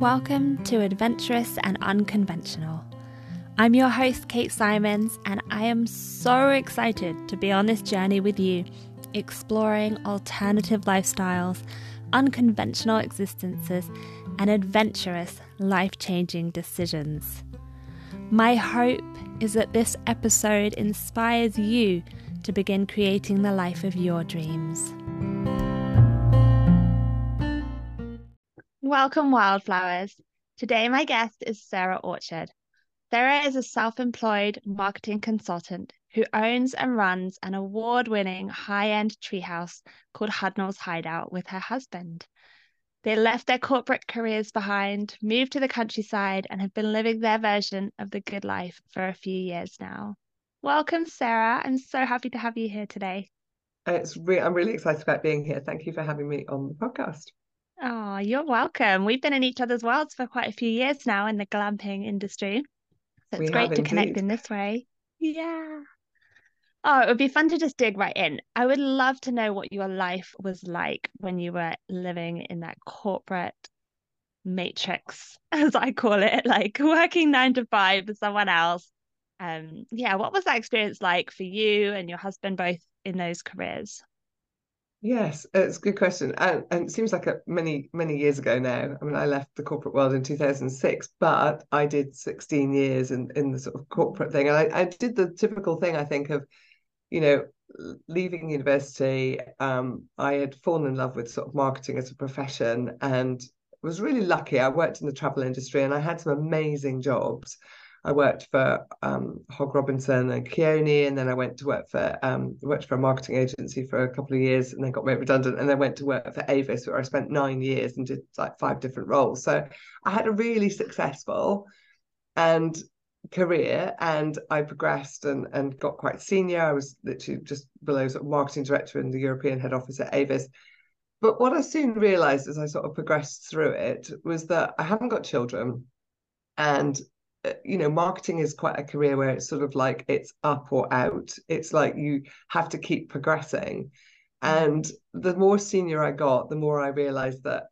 Welcome to Adventurous and Unconventional. I'm your host, Kate Symonds, and I am so excited to be on this journey with you, exploring alternative lifestyles, unconventional existences, and adventurous, life changing decisions. My hope is that this episode inspires you to begin creating the life of your dreams. Welcome, wildflowers. Today, my guest is Sarah Orchard. Sarah is a self employed marketing consultant who owns and runs an award winning high end treehouse called Hudnall's Hideout with her husband. They left their corporate careers behind, moved to the countryside, and have been living their version of the good life for a few years now. Welcome, Sarah. I'm so happy to have you here today. Uh, it's re- I'm really excited about being here. Thank you for having me on the podcast. Oh, you're welcome. We've been in each other's worlds for quite a few years now in the glamping industry. So it's we great to connect in this way. Yeah. Oh, it would be fun to just dig right in. I would love to know what your life was like when you were living in that corporate matrix, as I call it, like working nine to five for someone else. Um, yeah, what was that experience like for you and your husband both in those careers? Yes, it's a good question. And, and it seems like a, many, many years ago now. I mean, I left the corporate world in 2006, but I did 16 years in, in the sort of corporate thing. And I, I did the typical thing, I think, of, you know, leaving university. Um, I had fallen in love with sort of marketing as a profession and was really lucky. I worked in the travel industry and I had some amazing jobs. I worked for um, Hogg Robinson and Kuoni, and then I went to work for um, worked for a marketing agency for a couple of years, and then got made redundant, and then went to work for Avis, where I spent nine years and did like five different roles. So I had a really successful and career, and I progressed and and got quite senior. I was literally just below sort of marketing director in the European head office at Avis. But what I soon realized as I sort of progressed through it was that I haven't got children and you know marketing is quite a career where it's sort of like it's up or out it's like you have to keep progressing and the more senior i got the more i realized that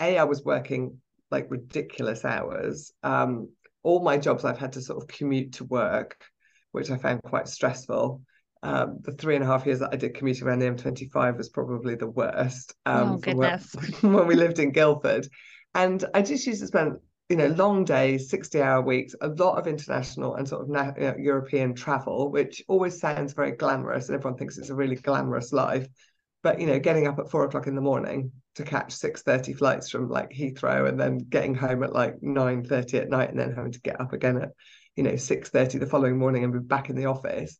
a i was working like ridiculous hours um all my jobs i've had to sort of commute to work which i found quite stressful um, the three and a half years that I did commuting around the M25 was probably the worst. Um, oh, goodness. When, when we lived in Guildford. And I just used to spend you know, long days, 60 hour weeks, a lot of international and sort of na- you know, European travel, which always sounds very glamorous and everyone thinks it's a really glamorous life. But, you know, getting up at four o'clock in the morning to catch 6.30 flights from like Heathrow and then getting home at like 9.30 at night and then having to get up again at, you know, 6.30 the following morning and be back in the office.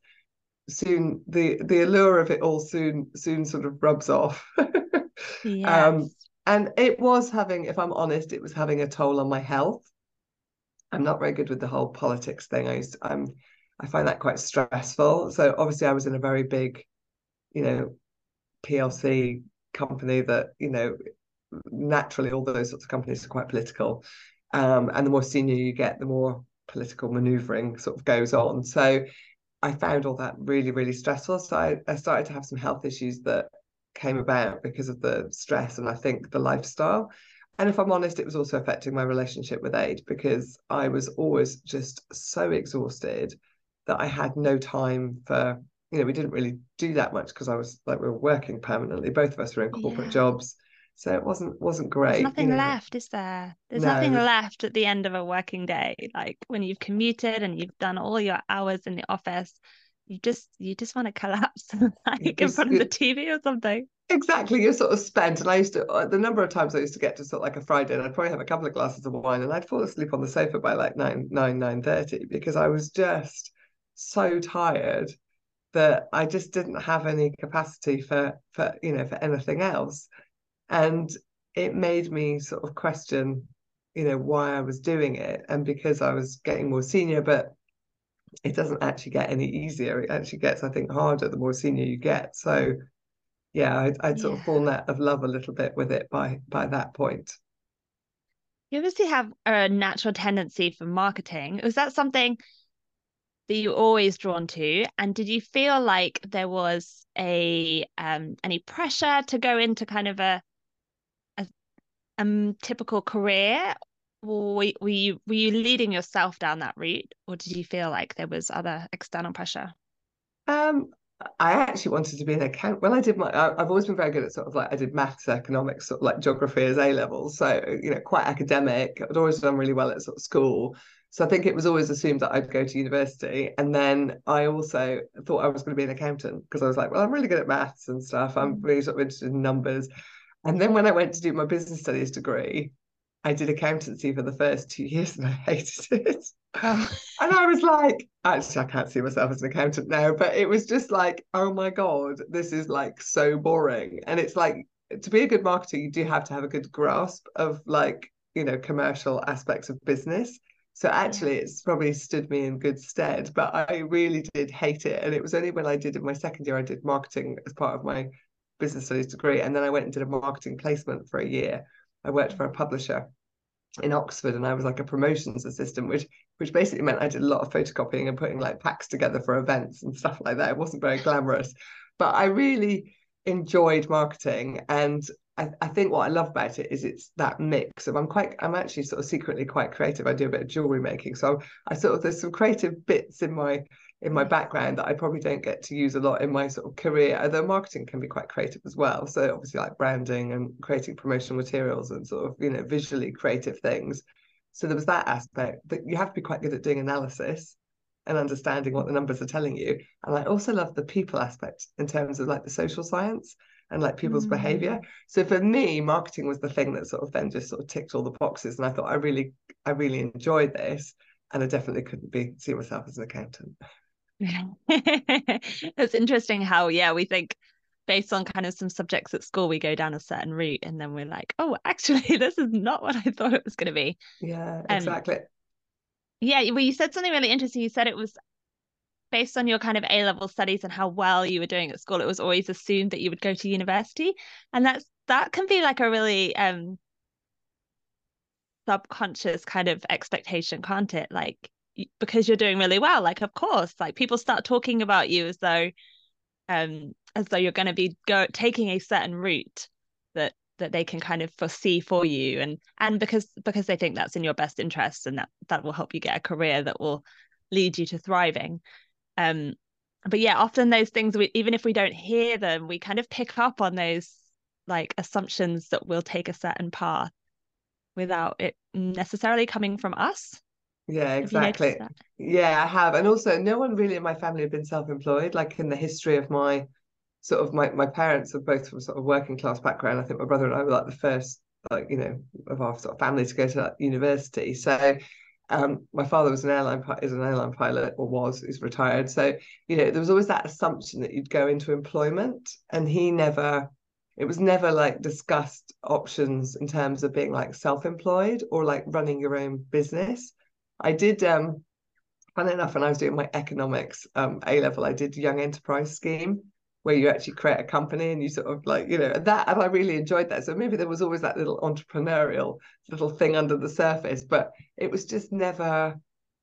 Soon the the allure of it all soon soon sort of rubs off. yes. Um, and it was having if i'm honest it was having a toll on my health. I'm not very good with the whole politics thing. I used i'm i find that quite stressful. So obviously i was in a very big you know plc company that you know naturally all those sorts of companies are quite political. Um, and the more senior you get the more political maneuvering sort of goes on. So i found all that really really stressful. So I, I started to have some health issues that came about because of the stress and I think the lifestyle. And if I'm honest, it was also affecting my relationship with Ade because I was always just so exhausted that I had no time for, you know, we didn't really do that much because I was like we were working permanently. Both of us were in corporate yeah. jobs. So it wasn't wasn't great. There's nothing you know. left, is there? There's no. nothing left at the end of a working day. Like when you've commuted and you've done all your hours in the office, you just you just want to collapse like in front of the TV or something. Exactly, you're sort of spent. And I used to uh, the number of times I used to get to sort of like a Friday, and I'd probably have a couple of glasses of wine, and I'd fall asleep on the sofa by like nine nine nine thirty because I was just so tired that I just didn't have any capacity for for you know for anything else, and it made me sort of question you know why I was doing it, and because I was getting more senior, but it doesn't actually get any easier. It actually gets, I think, harder the more senior you get. So, yeah, I'd, I'd sort yeah. of fallen out of love a little bit with it by by that point. You obviously have a natural tendency for marketing. Was that something that you always drawn to? And did you feel like there was a um any pressure to go into kind of a um typical career were, were you were you leading yourself down that route or did you feel like there was other external pressure? Um I actually wanted to be an account Well, I did my I've always been very good at sort of like I did maths economics sort of like geography as A levels so you know quite academic. I'd always done really well at sort of school. So I think it was always assumed that I'd go to university. And then I also thought I was going to be an accountant because I was like well I'm really good at maths and stuff. I'm mm. really sort of interested in numbers. And then when I went to do my business studies degree I did accountancy for the first two years and I hated it. Oh. and I was like, actually, I can't see myself as an accountant now, but it was just like, oh my God, this is like so boring. And it's like, to be a good marketer, you do have to have a good grasp of like, you know, commercial aspects of business. So actually, it's probably stood me in good stead, but I really did hate it. And it was only when I did in my second year, I did marketing as part of my business studies degree. And then I went and did a marketing placement for a year I worked for a publisher in Oxford and I was like a promotions assistant, which which basically meant I did a lot of photocopying and putting like packs together for events and stuff like that. It wasn't very glamorous, but I really enjoyed marketing and I, I think what I love about it is it's that mix of I'm quite I'm actually sort of secretly quite creative. I do a bit of jewelry making. So I sort of there's some creative bits in my in my background that I probably don't get to use a lot in my sort of career, although marketing can be quite creative as well. So obviously like branding and creating promotional materials and sort of, you know, visually creative things. So there was that aspect that you have to be quite good at doing analysis and understanding what the numbers are telling you. And I also love the people aspect in terms of like the social science and like people's mm. behavior. So for me, marketing was the thing that sort of then just sort of ticked all the boxes. And I thought I really, I really enjoyed this. And I definitely couldn't be see myself as an accountant. it's interesting how yeah we think based on kind of some subjects at school we go down a certain route and then we're like oh actually this is not what i thought it was going to be. Yeah exactly. Um, yeah well you said something really interesting. You said it was based on your kind of a level studies and how well you were doing at school it was always assumed that you would go to university. And that's that can be like a really um subconscious kind of expectation can't it? Like because you're doing really well like of course like people start talking about you as though um as though you're going to be go taking a certain route that that they can kind of foresee for you. And and because because they think that's in your best interest and that that will help you get a career that will lead you to thriving. Um but yeah often those things we even if we don't hear them we kind of pick up on those like assumptions that will take a certain path without it necessarily coming from us yeah, exactly. Yeah, I have. And also, no one really in my family have been self-employed. Like in the history of my sort of my my parents are both from sort of working class background. I think my brother and I were like the first, like you know, of our sort of family to go to like, university. So, um, my father was an airline is an airline pilot or was is retired. So, you know, there was always that assumption that you'd go into employment, and he never. It was never like discussed options in terms of being like self-employed or like running your own business I did um fun enough when I was doing my economics um A level, I did young enterprise scheme where you actually create a company and you sort of like, you know, that and I really enjoyed that. So maybe there was always that little entrepreneurial little thing under the surface, but it was just never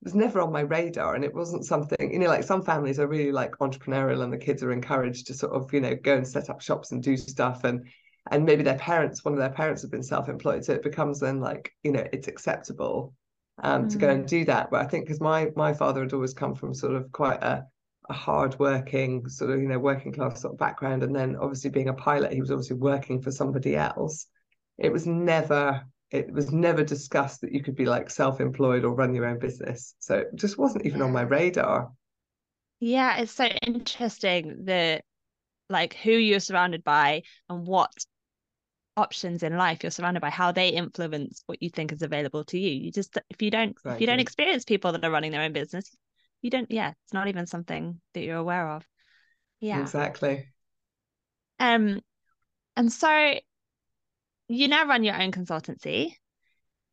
it was never on my radar and it wasn't something you know like some families are really like entrepreneurial and the kids are encouraged to sort of you know go and set up shops and do stuff and and maybe their parents one of their parents have been self-employed so it becomes then like you know it's acceptable um, mm. to go mm. and do that. But I think because my my father had always come from sort of quite a a hard working sort of you know working class sort of background, and then obviously being a pilot, he was obviously working for somebody else. It was never it was never discussed that you could be like self-employed or run your own business. So it just wasn't even on my radar. Yeah, it's so interesting that like who you're surrounded by and what options in life you're surrounded by how they influence what you think is available to you. You just if you don't exactly. if you don't experience people that are running their own business you don't yeah it's not even something that you're aware of. Yeah. Exactly. Um and so you now run your own consultancy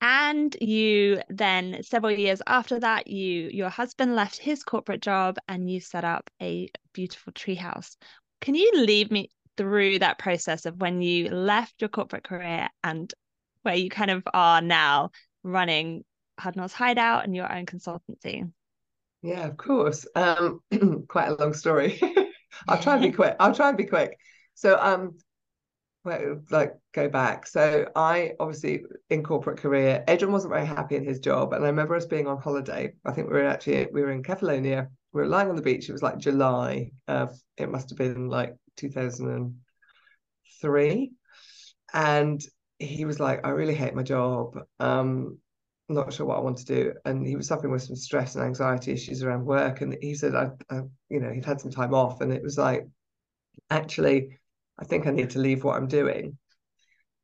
and you then several years after that you your husband left his corporate job and you set up a beautiful treehouse. Can you leave me through that process of when you left your corporate career and where you kind of are now running Hudnall's Hideout and your own consultancy? Yeah, of course. Um, quite a long story. I'll try and be quick. I'll try and be quick. So um well, like go back. So I obviously in corporate career, Adrian wasn't very happy in his job, and I remember us being on holiday. I think we were actually we were in Catalonia. We were lying on the beach. It was like July. Of, it must have been like 2003, and he was like, "I really hate my job. Um, not sure what I want to do." And he was suffering with some stress and anxiety issues around work. And he said, "I, I you know, he'd had some time off, and it was like, actually." I think I need to leave what I'm doing.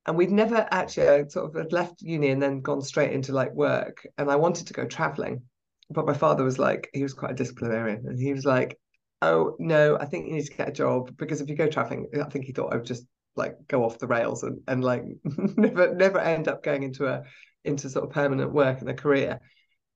And we'd never actually I sort of had left uni and then gone straight into like work. And I wanted to go traveling. But my father was like, he was quite a disciplinarian. And he was like, oh, no, I think you need to get a job because if you go traveling, I think he thought I would just like go off the rails and, and like never never end up going into a into sort of permanent work and a career.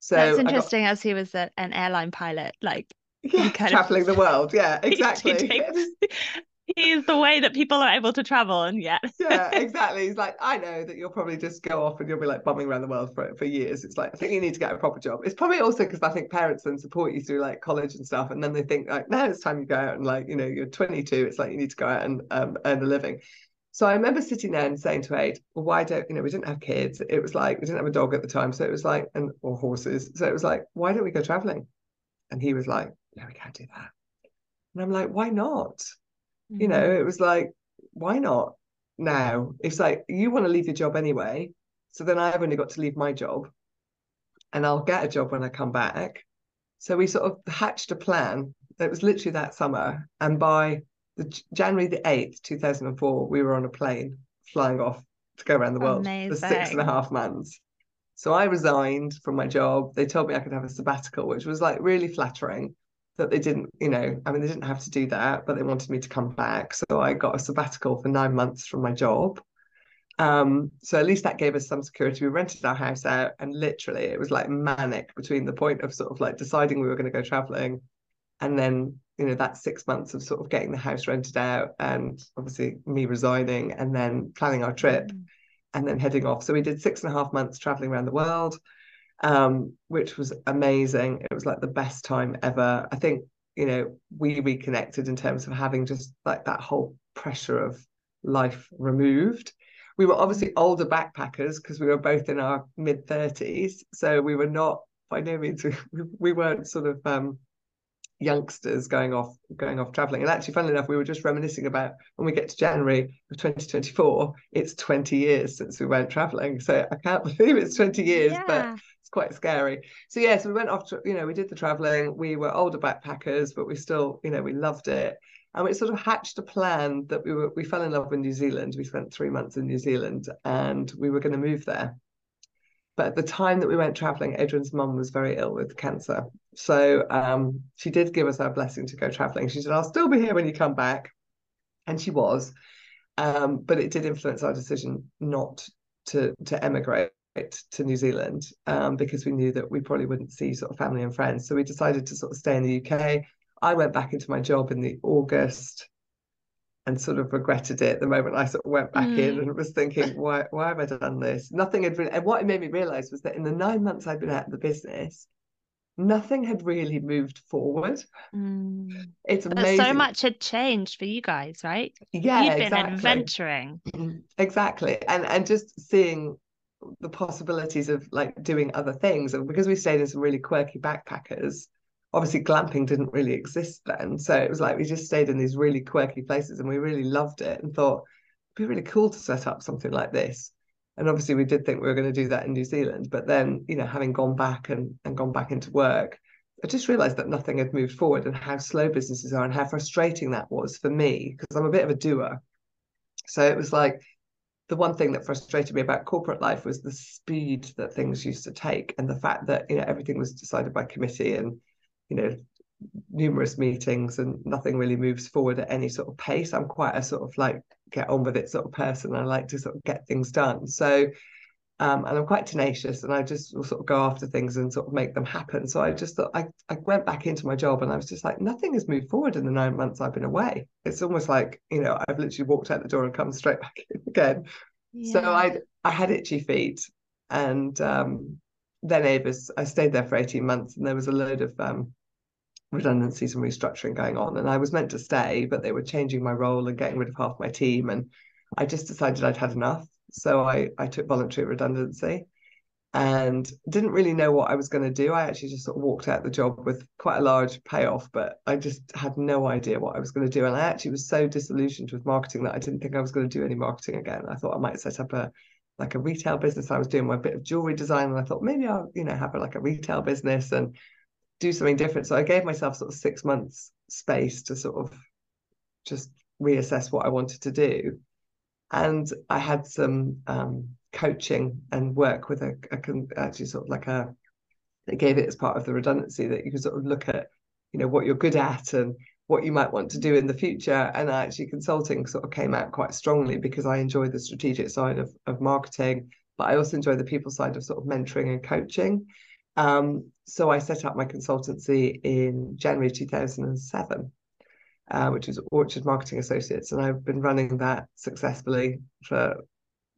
So that's interesting got, as he was a, an airline pilot, like yeah, traveling of, the world. Yeah, exactly. Takes, he's the way that people are able to travel and yet yeah exactly he's like i know that you'll probably just go off and you'll be like bumming around the world for for years it's like i think you need to get a proper job it's probably also because i think parents then support you through like college and stuff and then they think like now it's time you go out and like you know you're 22 it's like you need to go out and um, earn a living so I remember sitting there and saying to Ade, well, why don't, you know, we didn't have kids. It was like, we didn't have a dog at the time. So it was like, and, or horses. So it was like, why don't we go traveling? And he was like, no, we can't do that. And I'm like, why not? Mm-hmm. You know, mm-hmm. it was like, why not now? It's like you want to leave your job anyway. So then I've only got to leave my job and I'll get a job when I come back. So we sort of hatched a plan. It was literally that summer. And by the January the 8th, 2004, we were on a plane flying off to go around the world Amazing. for six and a half months. So I resigned from my job. They told me I could have a sabbatical, which was like really flattering that they didn't, you know, I mean, they didn't have to do that, but they wanted me to come back. So I got a sabbatical for nine months from my job. Um, so at least that gave us some security. We rented our house out, and literally it was like manic between the point of sort of like deciding we were going to go traveling and then, you know, that six months of sort of getting the house rented out and obviously me resigning and then planning our trip mm. and then heading off. So we did six and a half months traveling around the world um, which was amazing. It was like the best time ever. I think, you know, we reconnected in terms of having just like that whole pressure of life removed. We were obviously older backpackers because we were both in our mid 30s. So we were not by no means we, we weren't sort of um youngsters going off going off traveling and actually funnily enough we were just reminiscing about when we get to january of 2024 it's 20 years since we went traveling so i can't believe it's 20 years yeah. but it's quite scary so yes yeah, so we went off to, you know we did the traveling we were older backpackers but we still you know we loved it and we sort of hatched a plan that we were we fell in love with new zealand we spent three months in new zealand and we were going to move there but at the time that we went traveling, Adrian's mum was very ill with cancer. So um, she did give us our blessing to go traveling. She said, I'll still be here when you come back. And she was. Um, but it did influence our decision not to, to emigrate to New Zealand um, because we knew that we probably wouldn't see sort of family and friends. So we decided to sort of stay in the UK. I went back into my job in the August and sort of regretted it the moment I sort of went back mm. in and was thinking, why why have I done this? Nothing had really and what it made me realise was that in the nine months I'd been out of the business, nothing had really moved forward. Mm. It's amazing. But so much had changed for you guys, right? Yeah. You've been exactly. adventuring. Exactly. And and just seeing the possibilities of like doing other things. And because we stayed in some really quirky backpackers, obviously glamping didn't really exist then. So it was like we just stayed in these really quirky places and we really loved it and thought it'd be really cool to set up something like this. And obviously we did think we were going to do that in New Zealand. But then, you know, having gone back and, and gone back into work, I just realized that nothing had moved forward and how slow businesses are and how frustrating that was for me because I'm a bit of a doer. So it was like the one thing that frustrated me about corporate life was the speed that things used to take and the fact that you know everything was decided by committee and you know numerous meetings and nothing really moves forward at any sort of pace. I'm quite a sort of like get on with it sort of person. I like to sort of get things done. So um, and i'm quite tenacious and i just will sort of go after things and sort of make them happen so i just thought I, I went back into my job and i was just like nothing has moved forward in the nine months i've been away it's almost like you know i've literally walked out the door and come straight back in again yeah. so i i had itchy feet and um, then Avis, I stayed there for 18 months and there was a load of um, redundancies and restructuring going on. And I was meant to stay, but they were changing my role and getting rid of half my team. And I just decided I'd had enough. So I, I took voluntary redundancy and didn't really know what I was going to do. I actually just sort of walked out the job with quite a large payoff, but I just had no idea what I was going to do. And I actually was so disillusioned with marketing that I didn't think I was going to do any marketing again. I thought I might set up a like a retail business. I was doing my bit of jewelry design, and I thought maybe I'll you know have a, like a retail business and do something different. So I gave myself sort of six months space to sort of just reassess what I wanted to do. And I had some um, coaching and work with a, a actually sort of like a they gave it as part of the redundancy that you could sort of look at you know what you're good at and what you might want to do in the future. And actually consulting sort of came out quite strongly because I enjoy the strategic side of, of marketing but I also enjoy the people side of sort of mentoring and coaching. Um, so I set up my consultancy in January 2007 uh, which is Orchard Marketing Associates and I've been running that successfully for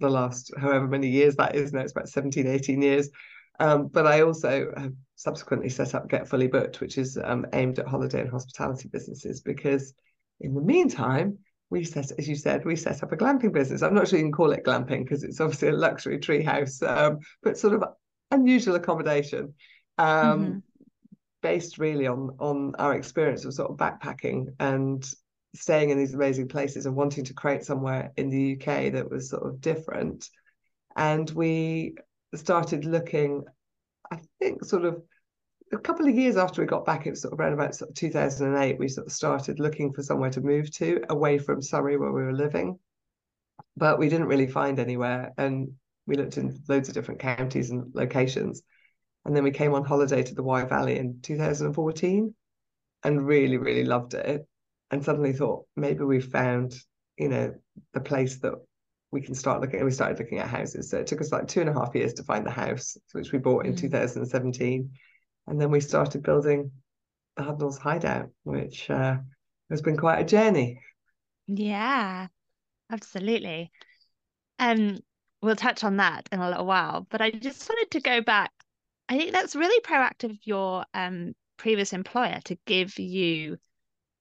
the last however many years that is now, it's about 17, 18 years. Um, but I also have subsequently set up Get Fully Booked, which is um, aimed at holiday and hospitality businesses, because in the meantime, we set, as you said, we set up a glamping business. I'm not sure you can call it glamping because it's obviously a luxury treehouse, um, but sort of unusual accommodation, um, mm-hmm. Based really on on our experience of sort of backpacking and staying in these amazing places and wanting to create somewhere in the UK that was sort of different. And we started looking, I think, sort of a couple of years after we got back, it was sort of around about sort of 2008, we sort of started looking for somewhere to move to away from Surrey where we were living. But we didn't really find anywhere. And we looked in loads of different counties and locations. And then we came on holiday to the Wye Valley in 2014 and really, really loved it. And suddenly thought maybe we found you know the place that we can start looking we started looking at houses. So it took us like two and a half years to find the house which we bought in mm. 2017 and then we started building the Hudnall's hideout which uh, has been quite a journey. Yeah absolutely. Um we'll touch on that in a little while but i just wanted to go back i think that's really proactive of your um previous employer to give you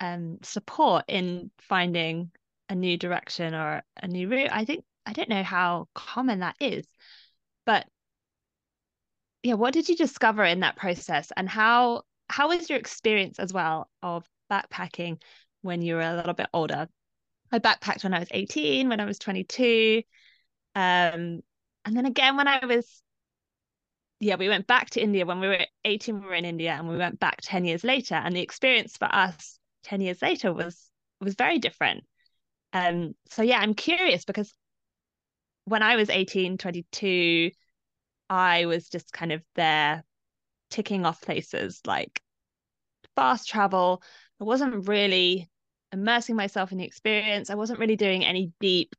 um, support in finding a new direction or a new route. I think I don't know how common that is, but yeah, what did you discover in that process, and how how was your experience as well of backpacking when you were a little bit older? I backpacked when I was 18, when I was 22. Um, and then again when I was yeah, we went back to India when we were 18, we were in India, and we went back 10 years later. And the experience for us 10 years later was was very different. Um so yeah i'm curious because when i was 18 22 i was just kind of there ticking off places like fast travel. I wasn't really immersing myself in the experience. I wasn't really doing any deep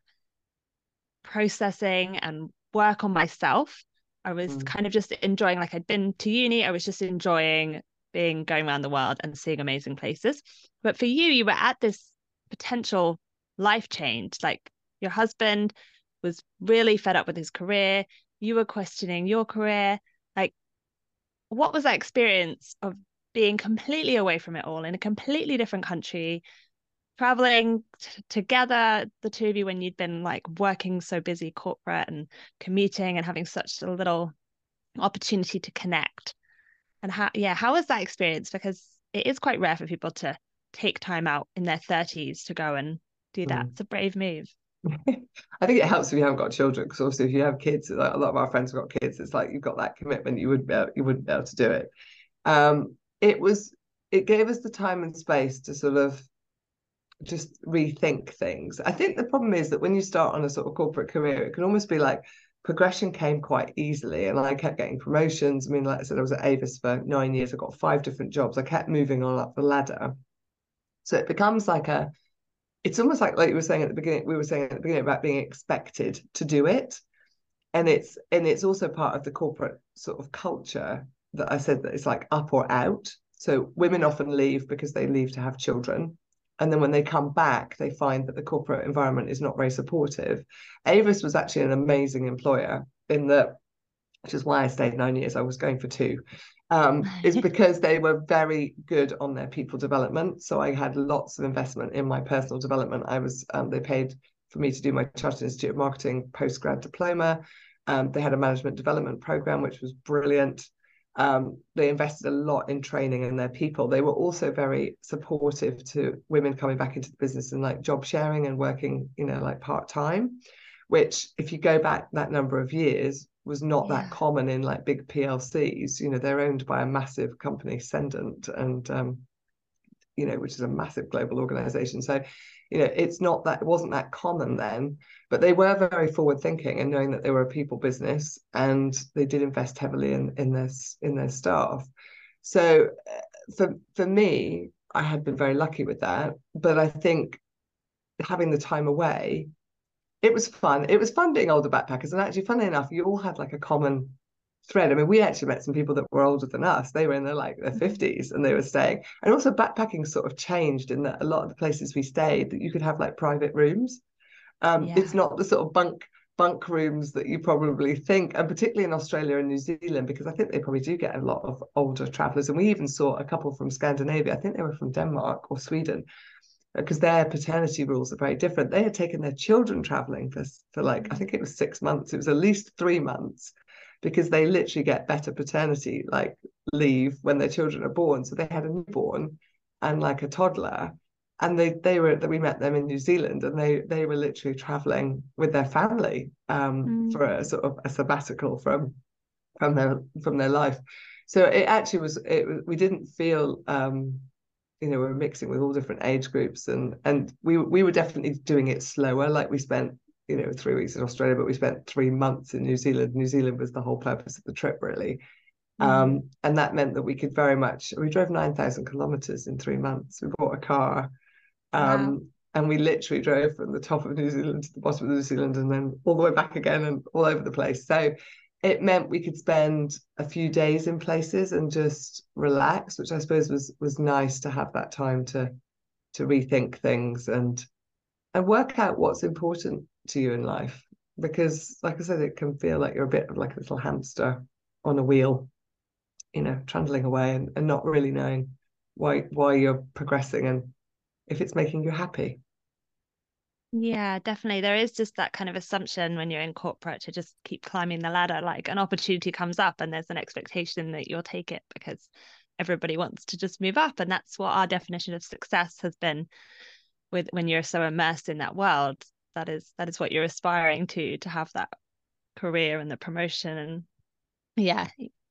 processing and work on myself i was mm. kind of just enjoying like i'd been to uni i was just enjoying being going around the world and seeing amazing places. But for you, you were at this potential life change. Like your husband was really fed up with his career. You were questioning your career. Like, what was that experience of being completely away from it all in a completely different country, traveling t- together, the two of you, when you'd been like working so busy corporate and commuting and having such a little opportunity to connect? and how yeah how was that experience because it is quite rare for people to take time out in their 30s to go and do that mm. it's a brave move I think it helps if you haven't got children because obviously if you have kids, like a lot of our friends have got kids, it's like you've got that commitment. You would be able, you wouldn't be able to do it. Um, it was it gave us the time and space to sort of just rethink things. I think the problem is that when you start on a sort of corporate career, it can almost be like progression came quite easily and I kept getting promotions. I mean, like I said, I was at Avis for nine years. I got five different jobs. I kept moving on up the ladder. So it becomes like a, it's almost like like you were saying at the beginning, we were saying at the beginning about being expected to do it. And it's and it's also part of the corporate sort of culture that I said that it's like up or out. So women often leave because they leave to have children and then when they come back they find that the corporate environment is not very supportive. Avis was actually an amazing employer in that which is why i stayed nine years. I was going for two. Um, is because they were very good on their people development. So i had lots of investment in my personal development. I was um, they paid for me to do my Chartered Institute of Marketing postgrad diploma. Um, they had a management development program, which was brilliant. Um, they invested a lot in training in their people. They were also very supportive to women coming back into the business and like job sharing and working, you know, like part time, which if you go back that number of years was not yeah. that common in like big PLCs. You know, they're owned by a massive company, Cendant, and um, you know, which is a massive global organization. So, you know, it's not that it wasn't that common then, but they were very forward thinking and knowing that they were a people business and they did invest heavily in in their in their staff. So uh, for for me, I had been very lucky with that, but I think having the time away, it was fun. It was fun being older backpackers, and actually, funny enough, you all had like a common thread. I mean, we actually met some people that were older than us. They were in their like their mm-hmm. fifties and they were staying. And also backpacking sort of changed in that a lot of the places we stayed that you could have like private rooms. Um, yeah. It's not the sort of bunk bunk rooms that you probably think, and particularly in Australia and New Zealand, because I think they probably do get a lot of older travelers. And we even saw a couple from Scandinavia. I think they were from Denmark or Sweden because uh, their paternity rules are very different. They had taken their children traveling for, for like, I think it was six months. It was at least three months because they literally get better paternity like leave when their children are born. So they had a newborn and like a toddler. And they they were that we met them in New Zealand and they they were literally traveling with their family um, mm. for a sort of a sabbatical from from their from their life. So it actually was it we didn't feel um, you know we are mixing with all different age groups and and we we were definitely doing it slower like we spent you know three weeks in Australia, but we spent three months in New Zealand. New Zealand was the whole purpose of the trip, really. Mm. Um, and that meant that we could very much we drove 9,000 kilometers in three months. We bought a car. Um, wow. And we literally drove from the top of New Zealand to the bottom of New Zealand and then all the way back again and all over the place. So it meant we could spend a few days in places and just relax, which I suppose was was nice to have that time to to rethink things and and work out what's important to you in life because like i said it can feel like you're a bit of like a little hamster on a wheel you know trundling away and, and not really knowing why why you're progressing and if it's making you happy yeah, definitely. There is just that kind of assumption when you're in corporate to just keep climbing the ladder. Like an opportunity comes up and there's an expectation that you'll take it because everybody wants to just move up. And that's what our definition of success has been with when you're so immersed in that world that is that is what you're aspiring to to have that career and the promotion and yeah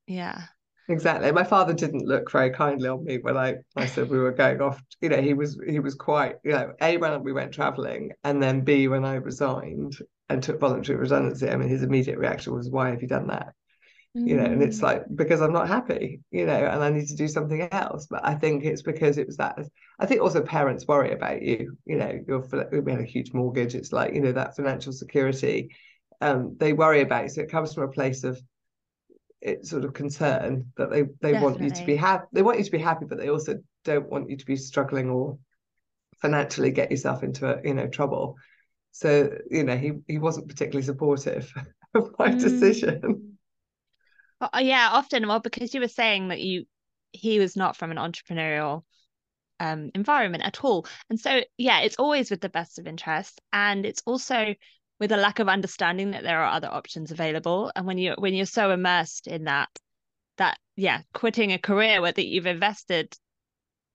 yeah. Exactly. My father didn't look very kindly on me when i i said we were going off you know he was he was quite you know a when we went traveling and then b when i resigned and took voluntary redundancy i mean his immediate reaction was why have you done that you know and it's mm. like because i'm not happy you know and i need to do something else but i think it's because it was that i think also parents worry about you you know you're we had a huge mortgage it's like you know that financial security um they worry about you so it comes from a place of it sort of concern that they they Definitely. want you to be happy they want you to be happy but they also don't want you to be struggling or financially get yourself into a you know trouble so you know he he wasn't particularly supportive of my mm. decision well, uh, yeah, often. Well, because you were saying that you he was not from an entrepreneurial um, environment at all, and so yeah, it's always with the best of interest, and it's also with a lack of understanding that there are other options available. And when you when you're so immersed in that, that yeah, quitting a career where that you've invested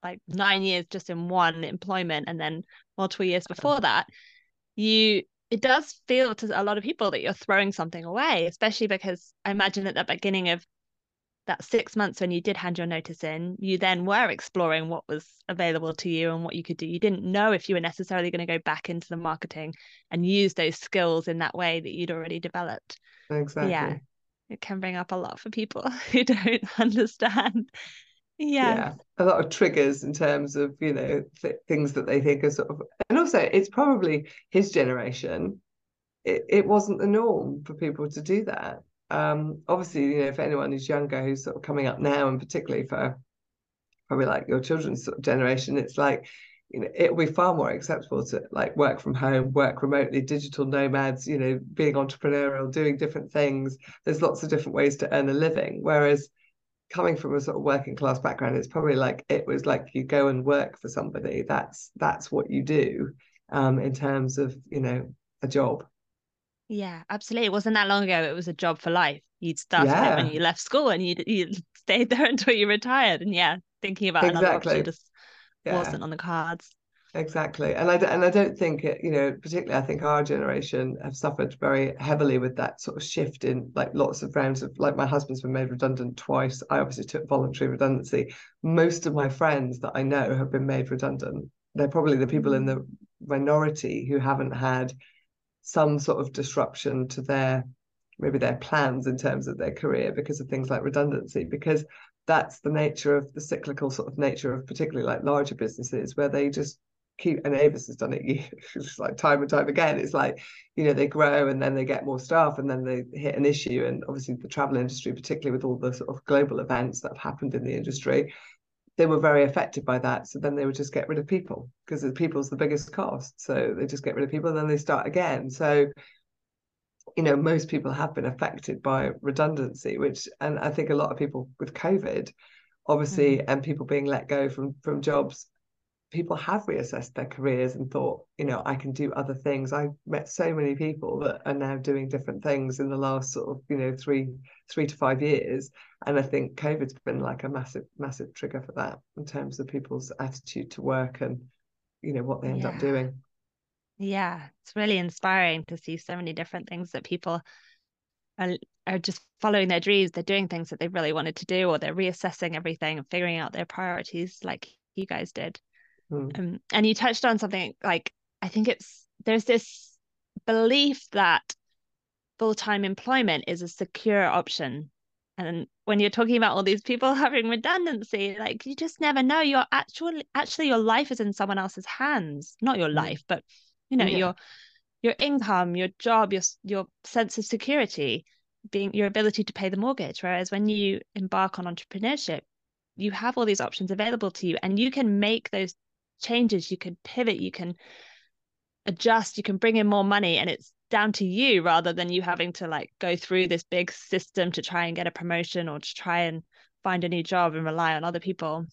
like nine years just in one employment and then multiple years before that, you it does feel to a lot of people that you're throwing something away, especially because I imagine at the beginning of that six months when you did hand your notice in, you then were exploring what was available to you and what you could do. You didn't know if you were necessarily going to go back into the marketing and use those skills in that way that you'd already developed. Exactly. Yeah. It can bring up a lot for people who don't understand yeah. yeah a lot of triggers in terms of you know th- things that they think are sort of and also it's probably his generation. It, it wasn't the norm for people to do that. Um obviously you know if anyone who's younger who's sort of coming up now and particularly for probably like your children's sort of generation it's like you know it'll be far more acceptable to like work from home work remotely digital nomads you know being entrepreneurial doing different things. There's lots of different ways to earn a living. Whereas coming from a sort of working class background, it's probably like it was like you go and work for somebody. That's that's what you do. um, in terms of you know a job. Yeah, absolutely. It wasn't that long ago. It was a job for life. You'd started yeah. it when you left school and you you stayed there until you retired. And yeah, thinking about exactly. another option just yeah. wasn't on the cards. Exactly, and I and I don't think it. You know, particularly I think our generation have suffered very heavily with that sort of shift in like lots of friends of like my husband's been made redundant twice. I obviously took voluntary redundancy. Most of my friends that I know have been made redundant. They're probably the people in the mm. minority who haven't had some sort of disruption to their maybe their plans in terms of their career because of things like redundancy because that's the nature of the cyclical sort of nature of particularly like larger businesses where they just keep and Avis has done it it's like time and time again. It's like you know they grow and then they get more staff and then they hit an issue. And obviously the travel industry particularly with all the sort of global events that have happened in the industry they were very affected by that. So then they would just get rid of people because the people's the biggest cost. So they just get rid of people and then they start again. So you know most people have been affected by redundancy which and i think a lot of people with covid obviously mm-hmm. and people being let go from from jobs people have reassessed their careers and thought, you know, I can do other things. I've met so many people that are now doing different things in the last sort of, you know, three three to five years. And I think COVID's been like a massive, massive trigger for that in terms of people's attitude to work and, you know, what they end yeah. up doing. Yeah, it's really inspiring to see so many different things that people are, are just following their dreams. They're doing things that they really wanted to do, or they're reassessing everything and figuring out their priorities like you guys did. Mm. Um, and you touched on something like I think it's there's this belief that full-time employment is a secure option and when you're talking about all these people having redundancy like you just never know your actual actually your life is in someone else's hands not your mm. life but you know yeah. your your income your job your your sense of security being your ability to pay the mortgage whereas when you embark on entrepreneurship you have all these options available to you and you can make those changes you can pivot you can adjust you can bring in more money and it's down to you rather than you having to like go through this big system to try and get a promotion or to try and find a new job and rely on other people.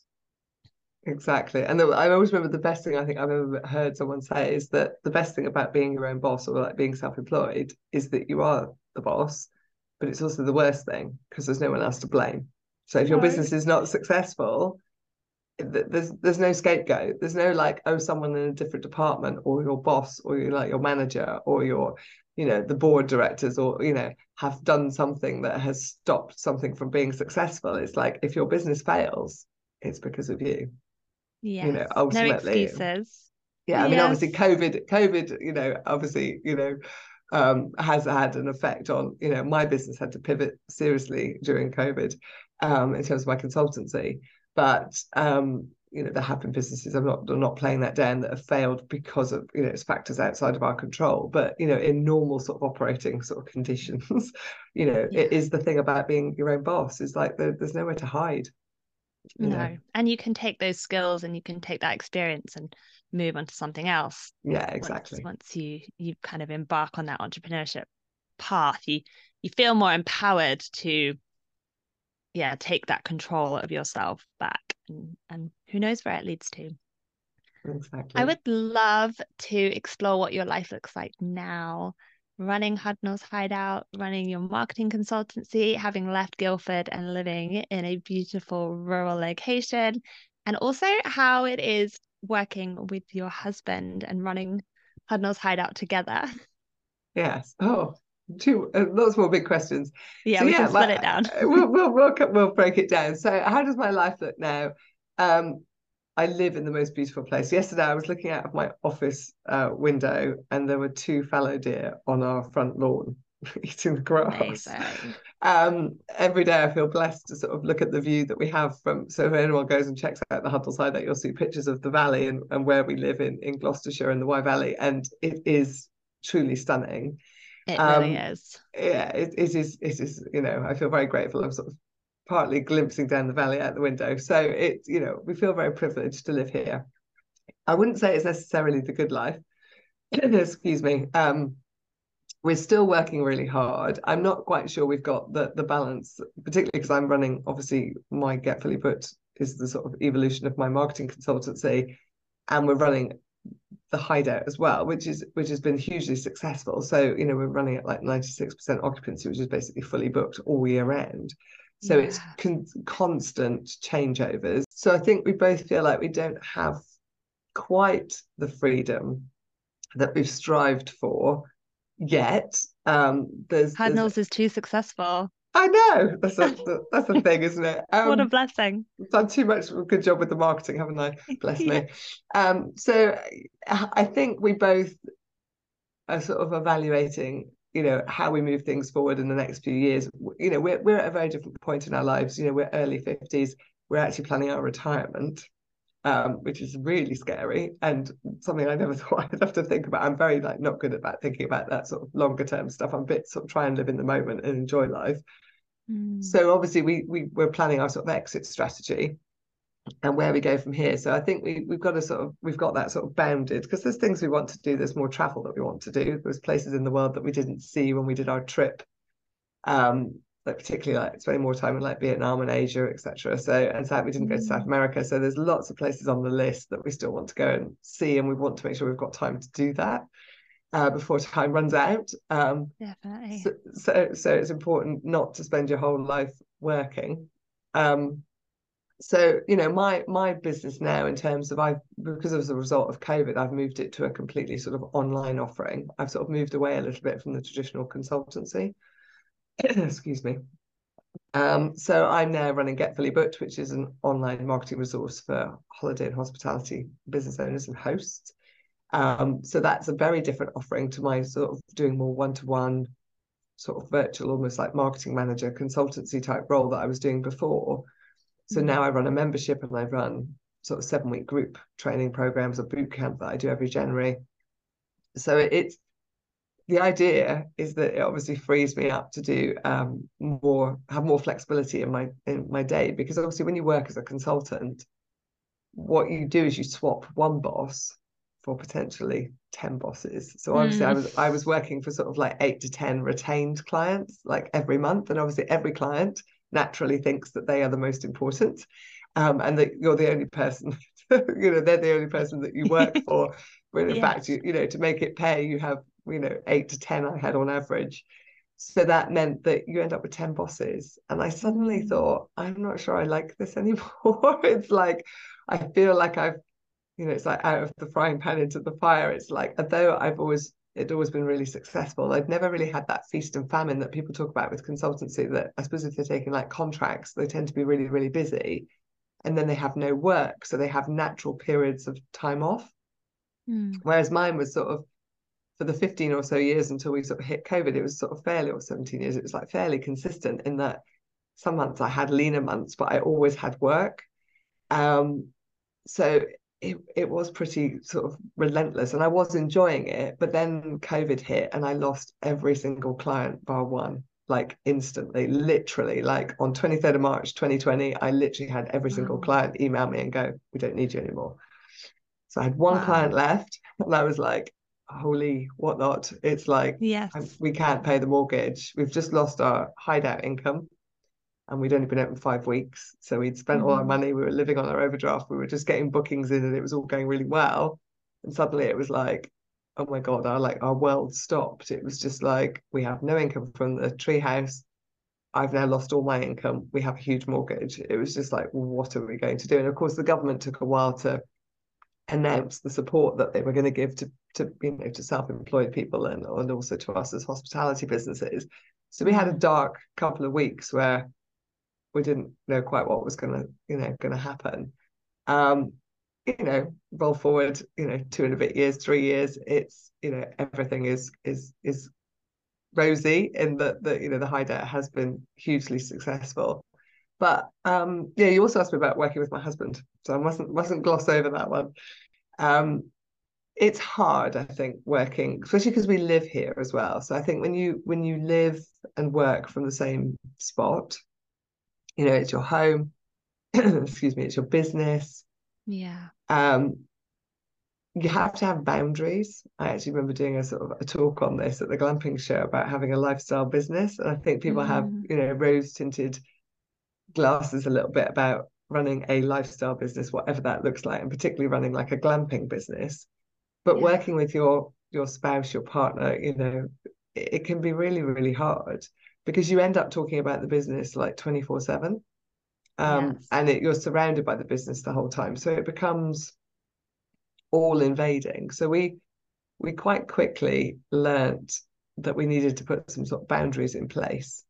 Exactly. And i always remember the best thing i think i've ever heard someone say is that the best thing about being your own boss or like being self-employed is that you are the boss but it's also the worst thing because there's no one else to blame. So if your business is not successful there's there's no scapegoat. There's no like oh someone in a different department or your boss or your like your manager or your you know the board directors or you know have done something that has stopped something from being successful. It's like if your business fails it's because of you. Yeah you know ultimately no excuses. Yeah i mean yes. obviously covid covid you know obviously you know um, has had an effect on you know my business had to pivot seriously during covid um, in terms of my consultancy but um, you know there have been businesses i'm not I'm not playing that down that have failed because of you know it's factors outside of our control but you know in normal sort of operating sort of conditions you know yeah. it is the thing about being your own boss is like there, there's nowhere to hide no know? and you can take those skills and you can take that experience and move on to something else yeah exactly once, once you you kind of embark on that entrepreneurship path you you feel more empowered to yeah take that control of yourself back and, and who knows where it leads to exactly i would love to explore what your life looks like now running Hudnall's Hideout, running your marketing consultancy, having left Guildford and living in a beautiful rural location, and also how it is working with your husband and running Hudnall's Hideout together. Yes. Oh, two uh, lots more big questions. Yeah, so, we yeah, can split my, it down. we'll, we'll, we'll we'll break it down. So, how does my life look now? Um, I live in the most beautiful place. Yesterday, I was looking out of my office uh, window, and there were two fallow deer on our front lawn eating the grass. Um, every day, I feel blessed to sort of look at the view that we have from. So, if anyone goes and checks out the Huddle side, that you'll see pictures of the valley and, and where we live in in Gloucestershire and the Wye Valley, and it is truly stunning. It um, really is. Yeah, it, it is. It is. You know, I feel very grateful. I'm sort of partly glimpsing down the valley out the window. So it, you know, we feel very privileged to live here. I wouldn't say it's necessarily the good life. Excuse me. Um, we're still working really hard. I'm not quite sure we've got the the balance, particularly because I'm running. Obviously, my Get Fully Booked is the sort of evolution of my marketing consultancy, and we're running the hideout as well, which is which has been hugely successful. So you know we're running at like ninety six percent occupancy, which is basically fully booked all year round. So yeah. it's con- constant changeovers. So I think we both feel like we don't have quite the freedom that we've strived for yet. Um, there's Cardinals there's... is too successful. I know that's a that's a thing, isn't it? Um, what a blessing! Done too much a good job with the marketing, haven't I? Bless yeah. me. Um, so I think we both are sort of evaluating, you know, how we move things forward in the next few years. You know, we're we're at a very different point in our lives. You know, we're early fifties. We're actually planning our retirement um, which is really scary and something I never thought I'd have to think about. I'm very like not good about thinking about that sort of longer term stuff. I'm a bit sort of try and live in the moment and enjoy life. Mm. So obviously we we we're planning our sort of exit strategy and where we go from here. So I think we we've got to sort of we've got that sort of bounded because there's things we want to do. There's more travel that we want to do. There's places in the world that we didn't see when we did our trip. Um, like particularly like spending more time in like Vietnam and Asia, etc. So and sadly we didn't go to South mm. America. So there's lots of places on the list that we still want to go and see, and we want to make sure we've got time to do that uh, before time runs out. Um, Definitely. So, so, so it's important not to spend your whole life working. Um, so you know my my business now in terms of I because as a result of COVID I've moved it to a completely sort of online offering. I've sort of moved away a little bit from the traditional consultancy. excuse me. Um, so I'm now running Get Fully Booked, which is an online marketing resource for holiday and hospitality business owners and hosts. Um, so that's a very different offering to my sort of doing more one-to-one sort of virtual, almost like marketing manager consultancy type role that I was doing before. So mm-hmm. now I run a membership and I run sort of seven week group training programs or boot camp that I do every January. So it's the idea is that it obviously frees me up to do um, more, have more flexibility in my in my day. Because obviously, when you work as a consultant, what you do is you swap one boss for potentially 10 bosses so obviously mm. i was i was working for sort of like 8 to 10 retained clients like every month and obviously every client naturally thinks that they are the most important um, and that you're the only person you know they're the only person that you work for when in yes. fact you, you know to make it pay you have you know, eight to 10 I had on average. So that meant that you end up with 10 bosses. And I suddenly mm. thought, I'm not sure I like this anymore. it's like, I feel like I've, you know, it's like out of the frying pan into the fire. It's like, although I've always, it's always been really successful, I've never really had that feast and famine that people talk about with consultancy. That I suppose if they're taking like contracts, they tend to be really, really busy and then they have no work. So they have natural periods of time off. Mm. Whereas mine was sort of for the 15 or so years until we sort of hit COVID, it was sort of fairly, or 17 years, it was like fairly consistent in that some months I had leaner months, but I always had work. Um, so it, it was pretty sort of relentless and I was enjoying it. But then COVID hit and I lost every single client bar one, like instantly, literally, like on 23rd of March 2020, I literally had every single client email me and go, We don't need you anymore. So I had one wow. client left and I was like, holy whatnot. It's like, yes, we can't pay the mortgage. We've just lost our hideout income and we'd only been open five weeks. So we'd spent mm-hmm. all our mm-hmm. money. We were living on our overdraft. We were just getting bookings in and it was all going really well. And suddenly it was like, oh my God, our like our world stopped. It was just like we have no income from the treehouse. I've now lost all my income. We have a huge mortgage. It was just like, what are we going to do? And of course, the government took a while to announce the support that they were going to give to to you know to self-employed people and and also to us as hospitality businesses. So we had a dark couple of weeks where we didn't know quite what was going to you know going to happen. Um, you know, roll forward, you know, two and a bit years, three years, it's you know everything is is is rosy in that the you know the hideout has been hugely successful. But um, yeah, you also asked me about working with my husband, so I mustn't mustn't gloss over that one. Um, it's hard, I think, working, especially because we live here as well. So I think when you when you live and work from the same spot, you know, it's your home, excuse me, it's your business. Yeah. Um, you have to have boundaries. I actually remember doing a sort of a talk on this at the glamping show about having a lifestyle business. And I think people mm. have, you know, rose tinted glasses a little bit about running a lifestyle business, whatever that looks like, and particularly running like a glamping business. but yeah. working with your your spouse your partner you know it, it, can be really really hard because you end up talking about the business like 24 7 um, yes. and it, you're surrounded by the business the whole time so it becomes all invading so we we quite quickly learnt that we needed to put some sort of boundaries in place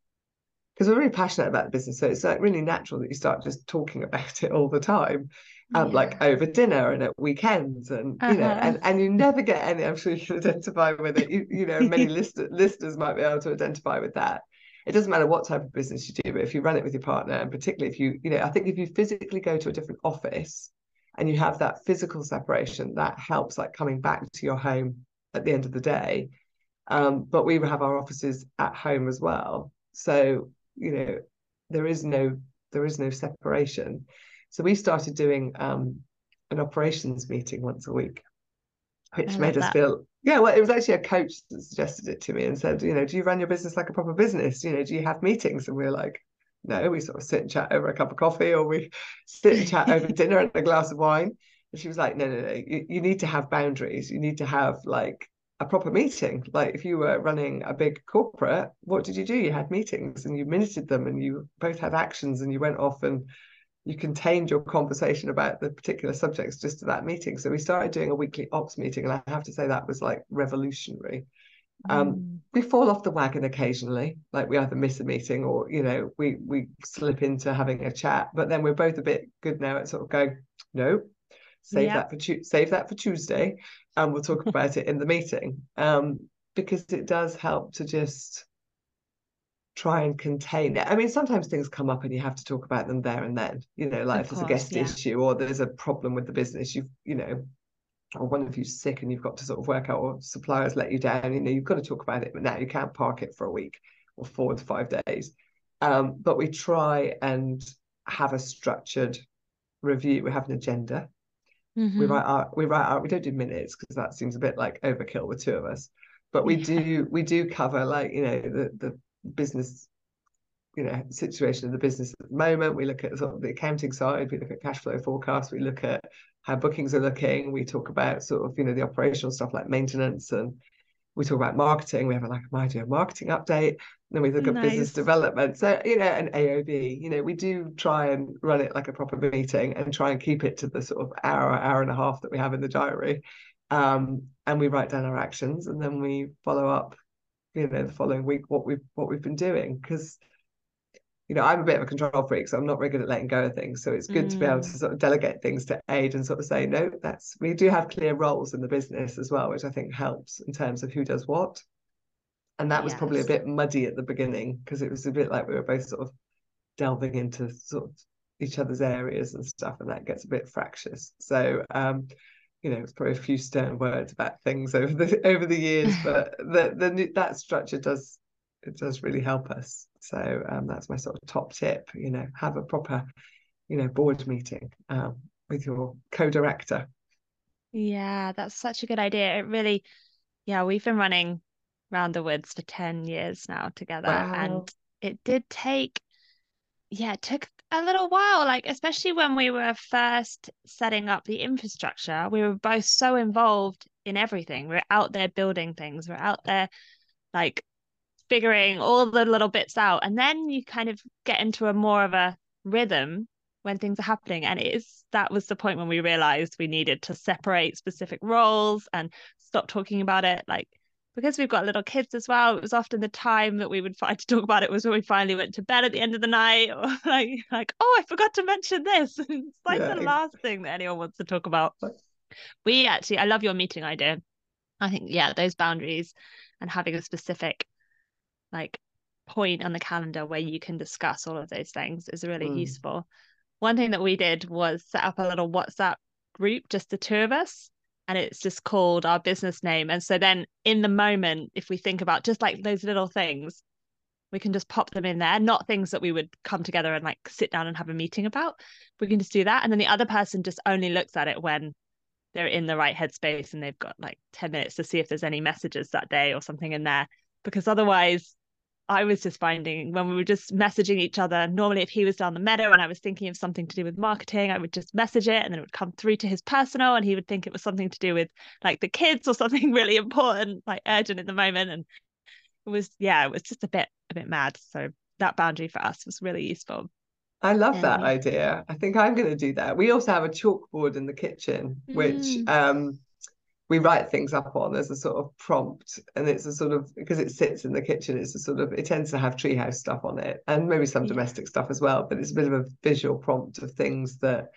because we're really passionate about the business so it's like really natural that you start just talking about it all the time um, yeah. like over dinner and at weekends and uh-huh. you know uh-huh. and, and you never get any i'm sure you can identify with it you, you know many list, listeners might be able to identify with that it doesn't matter what type of business you do but if you run it with your partner and particularly if you you know i think if you physically go to a different office and you have that physical separation that helps like coming back to your home at the end of the day um, but we have our offices at home as well so you know there is no there is no separation so we started doing um, an operations meeting once a week, which made us that. feel yeah. Well, it was actually a coach that suggested it to me and said, you know, do you run your business like a proper business? You know, do you have meetings? And we are like, no, we sort of sit and chat over a cup of coffee, or we sit and chat over dinner and a glass of wine. And she was like, no, no, no, you, you need to have boundaries. You need to have like a proper meeting. Like if you were running a big corporate, what did you do? You had meetings and you minuted them and you both had actions and you went off and you contained your conversation about the particular subjects just to that meeting. So we started doing a weekly ops meeting, and I have to say that was like revolutionary. Um, mm. We fall off the wagon occasionally, like we either miss a meeting or you know we we slip into having a chat. But then we're both a bit good now at sort of going, no, save that for tu- save that for Tuesday, and we'll talk about it in the meeting. Um, because it does help to just try and contain it. I mean, sometimes things come up and you have to talk about them there and then. You know, like of if there's a guest yeah. issue or there's a problem with the business, you've you know, or one of you's sick and you've got to sort of work out or suppliers let you down. You know, you've got to talk about it, but now you can't park it for a week or four to five days. Um, but we try and have a structured review. We have an agenda. Mm-hmm. We write out. We write out. We don't do minutes because that seems a bit like overkill with two of us. But we yeah. do. We do cover like you know the the business you know situation of the business at the moment we look at sort of the accounting side we look at cash flow forecast we look at how bookings are looking we talk about sort of you know the operational stuff like maintenance and we talk about marketing we have a, like my idea marketing update then we look nice. at business development. So you know an aob you know we do try and run it like a proper meeting and try and keep it to the sort of hour hour and a half that we have in the diary. Um, and we write down our actions and then we follow up you know the following week what we've what we've been doing. Because you know I'm a bit of a control freak so I'm not very good at letting go of things so it's good mm. to be able to mm. sort of delegate things to Ade and sort of say no that's we do have clear roles in the business as well which I think helps in terms of who does what and that was yes. probably a bit muddy at the beginning because it was a bit like we were both sort of delving into sort of each other's areas and stuff and that gets a bit fractious so um you know, it's probably a few stern words about things over the over the years, but the the that structure does it does really help us. So um, that's my sort of top tip. You know, have a proper, you know, board meeting um, with your co-director. Yeah, that's such a good idea. It really, yeah, we've been running round the woods for ten years now together, wow. and it did take, yeah, it took a little while like especially when we were first setting up the infrastructure we were both so involved in everything we are out there building things we are out there like figuring all the little bits out and then you kind of get into a more of a rhythm when things are happening and it is that was the point when we realized we needed to separate specific roles and stop talking about it like because we've got little kids as well, it was often the time that we would find to talk about it was when we finally went to bed at the end of the night, or like, like oh, I forgot to mention this. it's like yeah, the last thing that anyone wants to talk about. We actually, I love your meeting idea. I think, yeah, those boundaries and having a specific like point on the calendar where you can discuss all of those things is really mm. useful. One thing that we did was set up a little WhatsApp group, just the two of us, and it's just called our business name. And so then in the moment, if we think about just like those little things, we can just pop them in there, not things that we would come together and like sit down and have a meeting about. We can just do that. And then the other person just only looks at it when they're in the right headspace and they've got like 10 minutes to see if there's any messages that day or something in there. Because otherwise, I was just finding when we were just messaging each other, normally if he was down the meadow and I was thinking of something to do with marketing, I would just message it and then it would come through to his personal and he would think it was something to do with like the kids or something really important, like urgent in the moment. And it was, yeah, it was just a bit, a bit mad. So that boundary for us was really useful. I love that idea. I think I'm going to do that. We also have a chalkboard in the kitchen, which mm. um, we write things up on. As a sort of prompt and it's a sort of because it sits in the kitchen it's a sort of it tends to have treehouse stuff on it and maybe some yeah. domestic stuff as well but it's a bit of a visual prompt of things that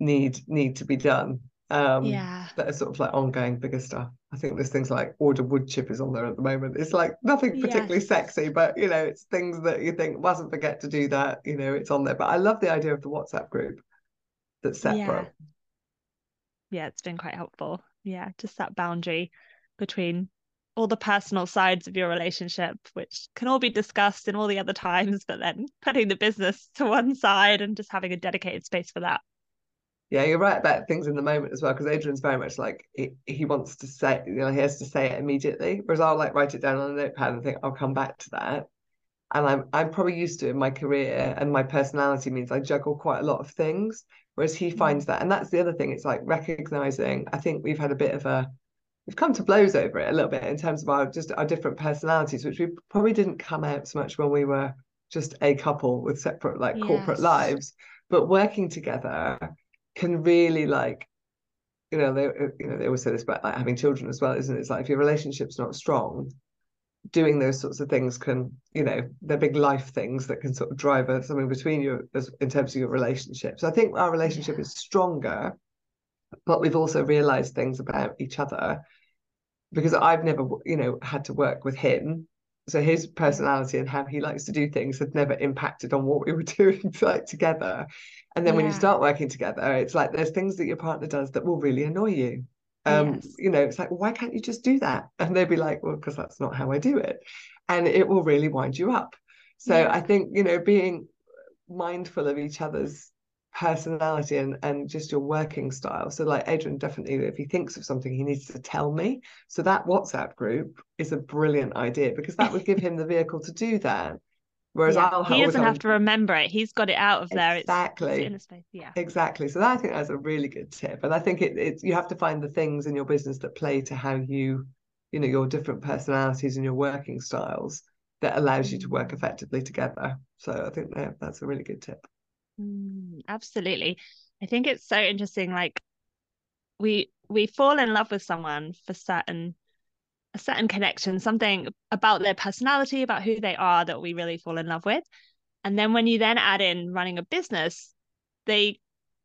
need need to be done um yeah. that are sort of like ongoing bigger stuff. I think there's things like order wood chip is on there at the moment. It's like nothing particularly yes. sexy but you know it's things that you think mustn't forget to do that you know it's on there. But i love the idea of the whatsapp group that's separate. Yeah, yeah it's been quite helpful yeah just that boundary between all the personal sides of your relationship which can all be discussed in all the other times but then putting the business to one side and just having a dedicated space for that. Yeah you're right about things in the moment as well because adrian's very much like he, he wants to say you know he has to say it immediately whereas i'll like write it down on a notepad and think i'll come back to that. And i'm i'm probably used to it in my career and my personality means i juggle quite a lot of things whereas he mm. finds that and that's the other thing it's like recognizing i think we've had a bit of a we've come to blows over it a little bit in terms of our just our different personalities which we probably didn't come out so much when we were just a couple with separate like yes. corporate lives but working together can really like you know they you know they always say this about like having children as well isn't it it's like if your relationship's not strong doing those sorts of things can you know they're big life things that can sort of drive something between you as, in terms of your relationships i think our relationship yeah. is stronger but we've also realized things about each other because i've never you know had to work with him so his personality and how he likes to do things had never impacted on what we were doing like together and then yeah. when you start working together it's like there's things that your partner does that will really annoy you um yes. you know it's like well, why can't you just do that? And they'd be like well because that's not how i do it. And it will really wind you up. So yeah. i think you know being mindful of each other's personality and and just your working style. So like adrian definitely if he thinks of something he needs to tell me. So that whatsapp group is a brilliant idea because that would give him the vehicle to do that Whereas yeah, I'll he doesn't have to remember it. He's got it out of there. Exactly. It's, it's yeah. Exactly. So that, I think that's a really good tip. And I think it, it you have to find the things in your business that play to how you, you know, your different personalities and your working styles that allows you to work effectively together. So I think that, that's a really good tip. Mm, absolutely. I think it's so interesting. Like we we fall in love with someone for certain a certain connection, something about their personality, about who they are that we really fall in love with. And then when you then add in running a business, they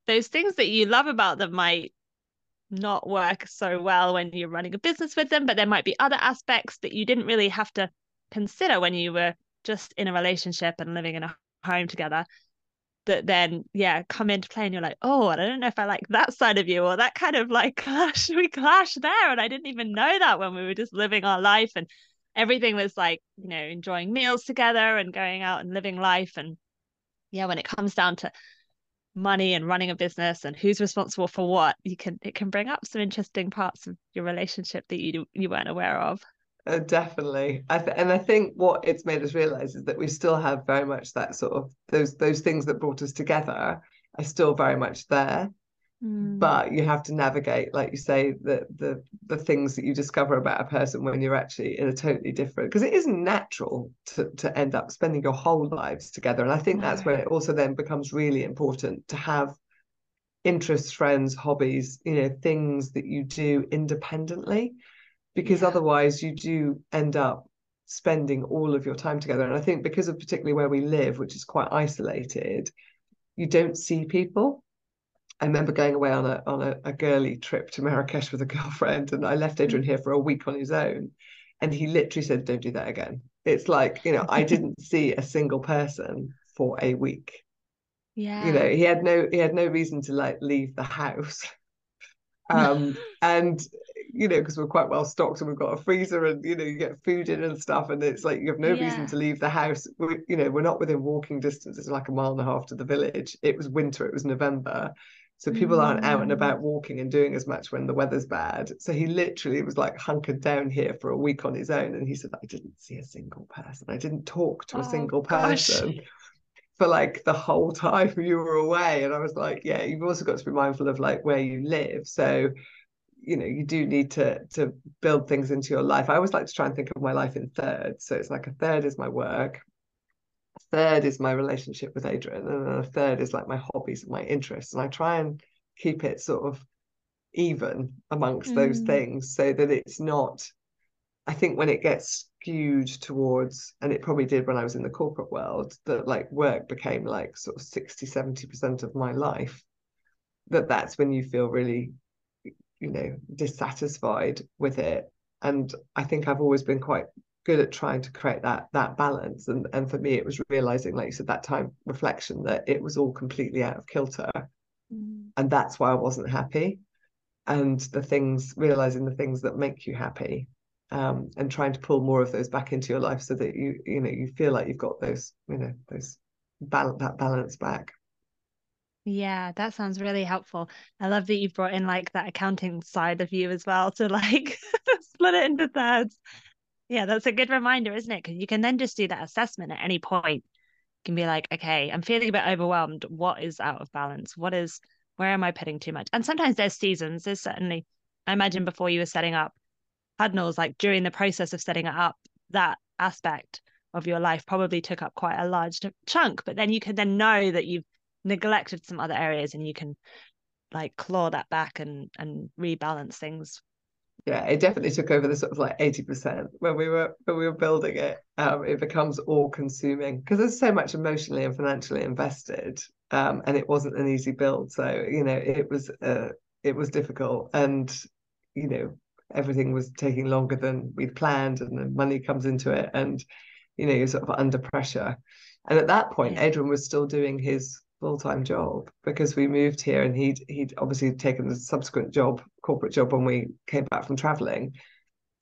those things that you love about them might not work so well when you're running a business with them, but there might be other aspects that you didn't really have to consider when you were just in a relationship and living in a home together that then yeah come into play and you're like oh i don't know if i like that side of you or that kind of like clash we clash there and i didn't even know that when we were just living our life and everything was like you know enjoying meals together and going out and living life and yeah when it comes down to money and running a business and who's responsible for what you can it can bring up some interesting parts of your relationship that you you weren't aware of uh, definitely, I th- and I think what it's made us realize is that we still have very much that sort of those those things that brought us together are still very much there. Mm. But you have to navigate, like you say, the the the things that you discover about a person when you're actually in a totally different because it isn't natural to to end up spending your whole lives together. And I think that's where it also then becomes really important to have interests, friends, hobbies, you know, things that you do independently because yeah. otherwise you do end up spending all of your time together. And I think because of particularly where we live, which is quite isolated, you don't see people. I remember going away on a on a, a girly trip to Marrakesh with a girlfriend, and I left Adrian here for a week on his own. And he literally said, Don't do that again. It's like, you know, I didn't see a single person for a week. Yeah. You know, he had no he had no reason to like leave the house. Um and you know, because we're quite well stocked and we've got a freezer and, you know, you get food in and stuff. And it's like you have no yeah. reason to leave the house. We, you know, we're not within walking distance. It's like a mile and a half to the village. It was winter, it was November. So people mm. aren't out and about walking and doing as much when the weather's bad. So he literally was like hunkered down here for a week on his own. And he said, I didn't see a single person. I didn't talk to a oh, single person. Gosh. For like the whole time you were away. And I was like, yeah, you've also got to be mindful of like where you live. So you know you do need to to build things into your life. I always like to try and think of my life in thirds. So it's like a third is my work a third is my relationship with adrian and a third is like my hobbies and my interests. And i try and keep it sort of even amongst mm. those things so that it's not i think when it gets skewed towards and it probably did when i was in the corporate world that like work became like sort of 60 70% of my life that that's when you feel really you know dissatisfied with it. And i think i've always been quite good at trying to create that that balance. And and for me it was realizing like you said that time reflection that it was all completely out of kilter. Mm. and that's why i wasn't happy. And the things realizing the things that make you happy um, and trying to pull more of those back into your life so that you you know you feel like you've got those you know those balance that balance back yeah, that sounds really helpful. I love that you've brought in like that accounting side of you as well to like split it into thirds. Yeah, that's a good reminder, isn't it? Because you can then just do that assessment at any point. You can be like, okay, I'm feeling a bit overwhelmed. What is out of balance? What is, where am I putting too much? And sometimes there's seasons. There's certainly, I imagine before you were setting up Hudnall's, like during the process of setting it up, that aspect of your life probably took up quite a large chunk. But then you can then know that you've neglected some other areas and you can like claw that back and and rebalance things. Yeah it definitely took over the sort of like 80% when we were when we were building it. Um it becomes all consuming because there's so much emotionally and financially invested um and it wasn't an easy build. So you know it was uh it was difficult and you know everything was taking longer than we'd planned and the money comes into it and you know you're sort of under pressure. And at that point yeah. adrian was still doing his full-time job because we moved here and he'd he'd obviously taken the subsequent job corporate job when we came back from traveling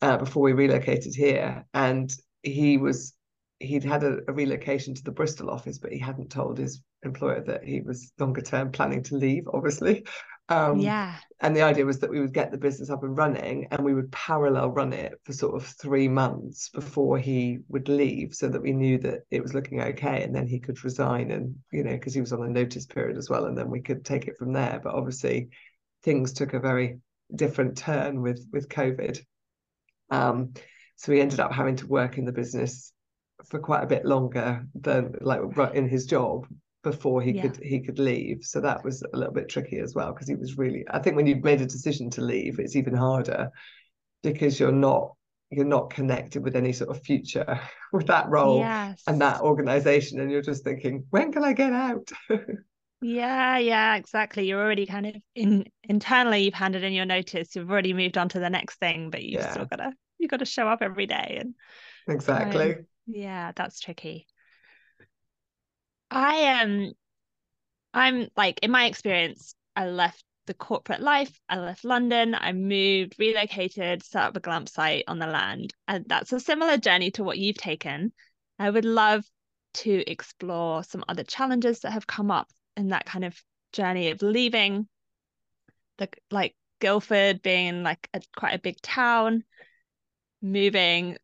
uh, before we relocated here. And he was he'd had a, a, relocation to the Bristol office but he hadn't told his employer that he was longer term planning to leave obviously um, yeah. And the idea was that we would get the business up and running and we would parallel run it for sort of three months before he would leave so that we knew that it was looking okay. And then he could resign and, you know, because he was on a notice period as well. And then we could take it from there. But obviously, things took a very different turn with with COVID. Um, so he ended up having to work in the business for quite a bit longer than like in his job before he yeah. could he could leave so that was a little bit tricky as well because he was really i think when you've made a decision to leave it's even harder because you're not you're not connected with any sort of future with that role yes. and that organization and you're just thinking when can i get out yeah yeah exactly you're already kind of in internally you've handed in your notice you've already moved on to the next thing but you've yeah. still got to you've got to show up every day and exactly um, yeah that's tricky I am um, I'm like in my experience, I left the corporate life, I left London, I moved, relocated, set up a glamp site on the land. And that's a similar journey to what you've taken. I would love to explore some other challenges that have come up in that kind of journey of leaving the like Guildford being like a quite a big town, moving,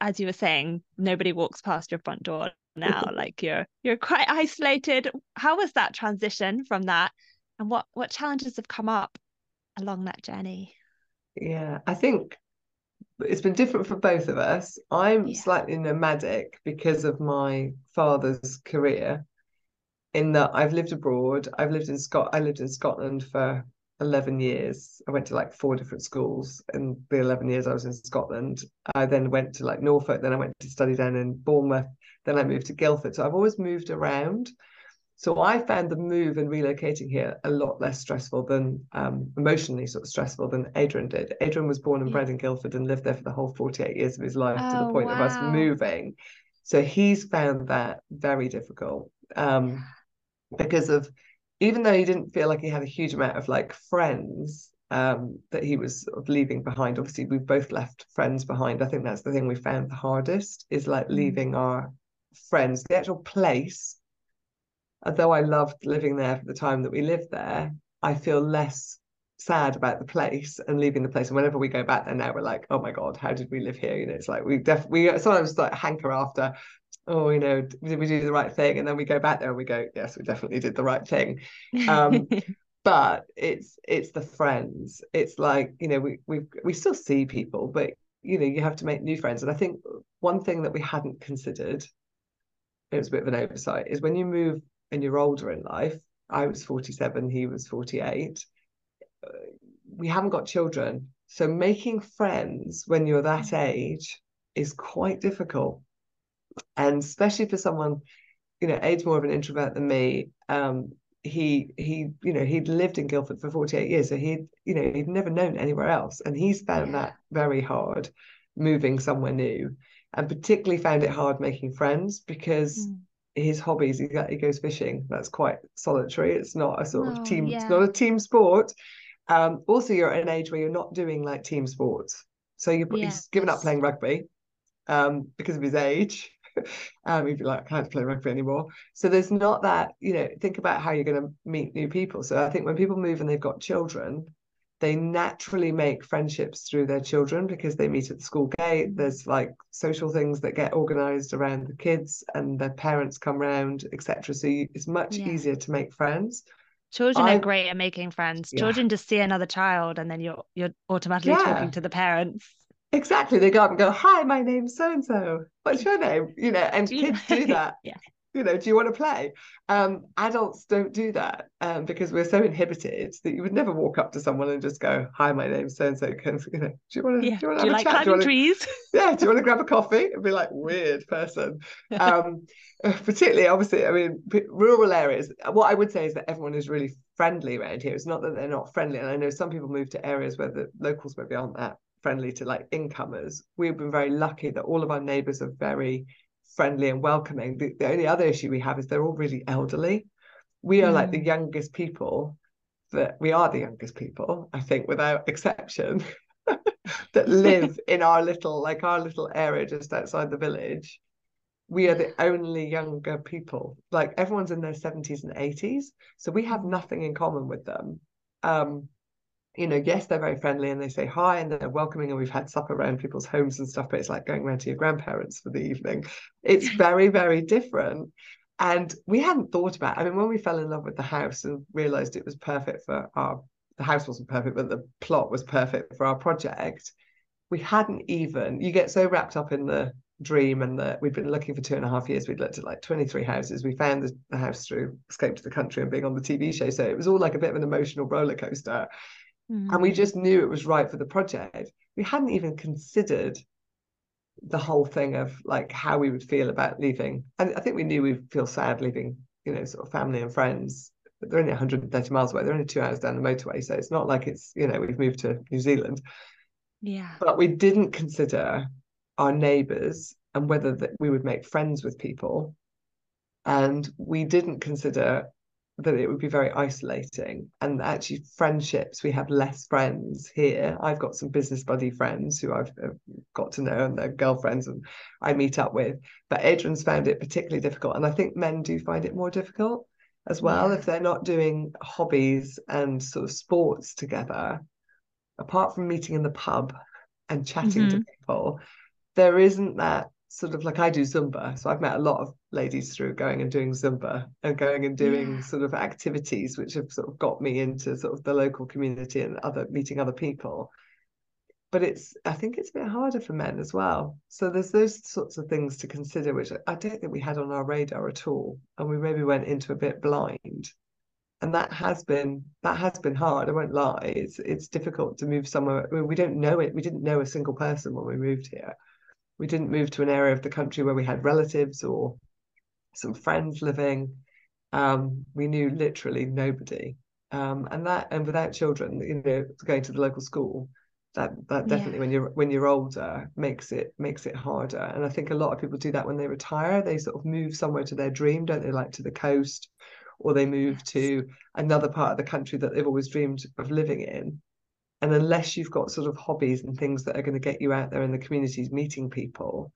as you were saying, nobody walks past your front door now like you're you're quite isolated. How was that transition from that? And what what challenges have come up along that journey? Yeah i think it's been different for both of us. I'm yeah. slightly nomadic because of my father's career in that i've lived abroad. I've lived in scot i lived in scotland for 11 years. I went to like four different schools in the 11 years i was in scotland. I then went to like norfolk then i went to study down in bournemouth then I moved to Guildford. So I've always moved around. So I found the move and relocating here a lot less stressful than um, emotionally sort of stressful than Adrian did. Adrian was born and bred in Guildford and lived there for the whole 48 years of his life oh, to the oh, point wow. of us moving. So he's found that very difficult um, because of even though he didn't feel like he had a huge amount of like friends um, that he was sort of leaving behind. Obviously, we've both left friends behind. I think that's the thing we found the hardest is like mm. leaving our friends, the actual place, although I loved living there for the time that we lived there, I feel less sad about the place and leaving the place. And whenever we go back there now, we're like, oh my God, how did we live here? You know, it's like we definitely we sometimes like hanker after, oh, you know, did we do the right thing? And then we go back there and we go, yes, we definitely did the right thing. Um, but it's it's the friends. It's like, you know, we we we still see people, but you know, you have to make new friends. And I think one thing that we hadn't considered, it was a bit of an oversight, is when you move and you're older in life, I was 47, he was 48 we haven't got children. So making friends when you're that age is quite difficult. And especially for someone, you know, age more of an introvert than me, um, he he, you know, he'd lived in Guildford for 48 years. So he'd, you know, he'd never known anywhere else. And he's found yeah. that very hard moving somewhere new. And particularly found it hard making friends because mm his hobbies he, he goes fishing that's quite solitary it's not a sort oh, of team yeah. it's not a team sport um, also, you're at an age where you're not doing like team sports. So you, yes. he's given up playing rugby um, because of his age. um, he'd be like, I can't play rugby anymore. So there's not that, you know, think about how you're going to meet new people. So I think when people move and they've got children, they naturally make friendships through their children because they meet at the school gate. There's like social things that get organized around the kids and their parents come round, etc. So you, it's much yeah. easier to make friends. Children I, are great at making friends. Yeah. Children just see another child and then you're you're automatically yeah. talking to the parents. Exactly. They go up and go, Hi, my name's so and so. What's your name? You know, and kids do that. yeah. You know, do you want to play? Um, adults don't do that um, because we're so inhibited that you would never walk up to someone and just go, "Hi, my name's so and so." Can you know? Do you want to? Yeah. Do you want to have like a chat? Do you want to, trees? Yeah. Do you want to grab a coffee and be like weird person? Um, particularly, obviously, I mean, rural areas. What I would say is that everyone is really friendly around here. It's not that they're not friendly, and I know some people move to areas where the locals maybe aren't that friendly to like incomers. We've been very lucky that all of our neighbours are very friendly and welcoming. The, the only other issue we have is they're all really elderly. We are mm. like the mm. youngest people that we are the youngest people, I think, without exception, that live in our little, like our little area just outside the village. We are the only younger people. Like everyone's in their 70s and 80s. So we have mm. nothing in common with them. Um, you know, yes, they're very friendly and they say hi and they're welcoming, and we've had supper around people's homes and stuff, but it's like going around to your grandparents for the evening. It's very, very different. And we hadn't thought about, I mean, when we fell in love with the house and realized it was perfect for our, the house wasn't perfect, but the plot was perfect for our project, we hadn't even, you get so wrapped up in the dream and that we'd been looking for two and a half years. We'd looked at like 23 houses. We found the, the house through Escape to the Country and being on the TV show. So it was all like a bit of an emotional roller coaster. Mm. And we just knew it was right for the project. We hadn't even considered the whole thing of like how we would feel about leaving. And I think we knew we'd feel sad leaving, you know, sort of family and friends. But they're only 130 miles away. They're only two hours down the motorway. So it's not like it's, you know, we've moved to New Zealand. Yeah. But we didn't consider our neighbours and whether that we would make friends with people. And we didn't consider that it would be very isolating and actually friendships we have less friends here i've got some business buddy friends who i've uh, got to know and their girlfriends and i meet up with but adrian's found it particularly difficult and i think men do find it more difficult as well yeah. if they're not doing hobbies and sort of sports together apart from meeting in the pub and chatting mm-hmm. to people there isn't that sort of like I do Zumba. So I've met a lot of ladies through going and doing Zumba and going and doing yeah. sort of activities which have sort of got me into sort of the local community and other meeting other people. But it's I think it's a bit harder for men as well. So there's those sorts of things to consider, which I don't think we had on our radar at all. And we maybe went into a bit blind. And that has been that has been hard. I won't lie. It's it's difficult to move somewhere. I mean, we don't know it. We didn't know a single person when we moved here we didn't move to an area of the country where we had relatives or some friends living. Um, we knew literally nobody. Um, and that and without children, you know, going to the local school, that that definitely yeah. when you're when you're older makes it makes it harder. And I think a lot of people do that when they retire. They sort of move somewhere to their dream, don't they? Like to the coast, or they move yes. to another part of the country that they've always dreamed of living in and unless you've got sort of hobbies and things that are going to get you out there in the communities meeting people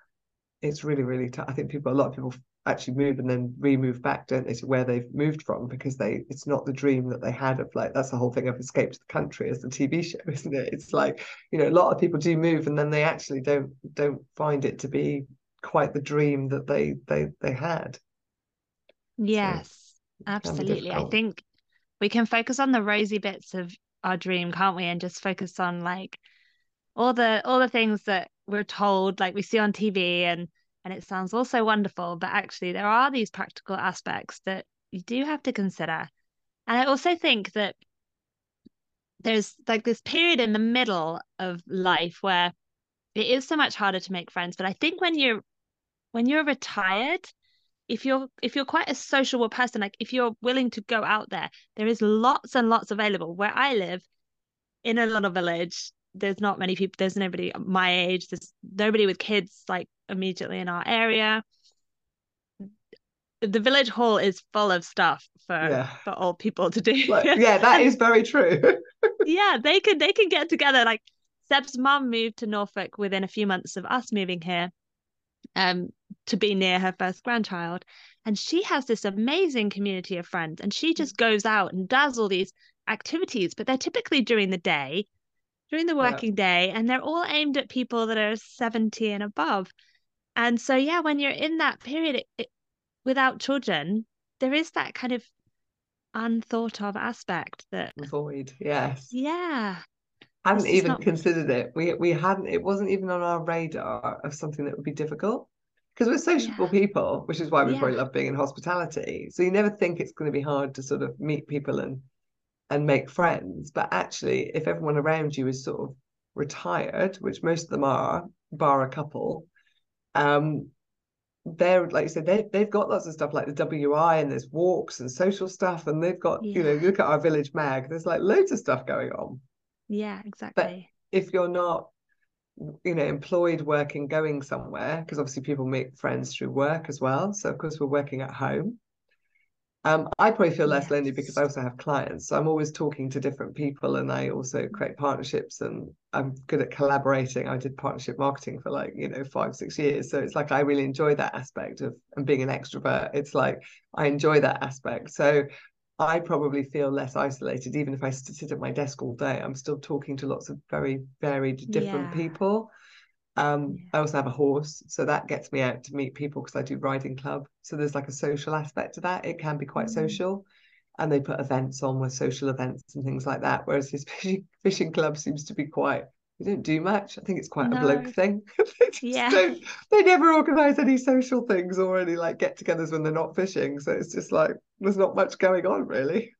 it's really really tough. I think people a lot of people actually move and then remove back, don't they, to where they've moved from because they it's not the dream that they had of like that's the whole thing of Escape to the Country as the TV show, isn't it? It's like you know a lot of people do move and then they actually don't don't find it to be quite the dream that they they they had. Yes, so, absolutely. I think we can focus on the rosy bits of our dream, can't we? And just focus on like all the all the things that we're told, like we see on TV and and it sounds all so wonderful, but actually there are these practical aspects that you do have to consider. And I also think that there's like this period in the middle of life where it is so much harder to make friends. But I think when you're when you're retired, if you're if you're quite a sociable person, like if you're willing to go out there, there is lots and lots available. Where I live, in a little village, there's not many people. There's nobody my age. There's nobody with kids like immediately in our area. The village hall is full of stuff for yeah. for old people to do. Like, yeah, that is very true. yeah, they can they can get together. Like Seb's mum moved to Norfolk within a few months of us moving here, um, to be near her first grandchild, and she has this amazing community of friends, and she just goes out and does all these activities, but they're typically during the day, during the working yeah. day, and they're all aimed at people that are seventy and above. And so, yeah, when you're in that period it, it, without children, there is that kind of unthought of aspect that void. Yes. Yeah. Hadn't even not... considered it. We we hadn't. It wasn't even on our radar of something that would be difficult because we're sociable yeah. people, which is why we yeah. probably love being in hospitality. So you never think it's going to be hard to sort of meet people and and make friends. But actually, if everyone around you is sort of retired, which most of them are, bar a couple, um, they're like you said, they they've got lots of stuff like the WI and there's walks and social stuff, and they've got, yeah. you know, you look at our village mag, there's like loads of stuff going on. Yeah, exactly. But if you're not, you know, employed working, going somewhere, because obviously people make friends through work as well. So of course we're working at home. Um, I probably feel less yes. lonely because I also have clients. So I'm always talking to different people and I also create partnerships and I'm good at collaborating. I did partnership marketing for like, you know, five, six years. So it's like I really enjoy that aspect of and being an extrovert. It's like I enjoy that aspect. So I probably feel less isolated, even if I sit at my desk all day. I'm still talking to lots of very varied, different yeah. people. Um, I also have a horse, so that gets me out to meet people because I do riding club. So there's like a social aspect to that. It can be quite mm-hmm. social, and they put events on with social events and things like that. Whereas this fishing, fishing club seems to be quite we don't do much. I think it's quite no. a bloke thing. they yeah. They never organise any social things or any like get-togethers when they're not fishing. So it's just like there's not much going on really.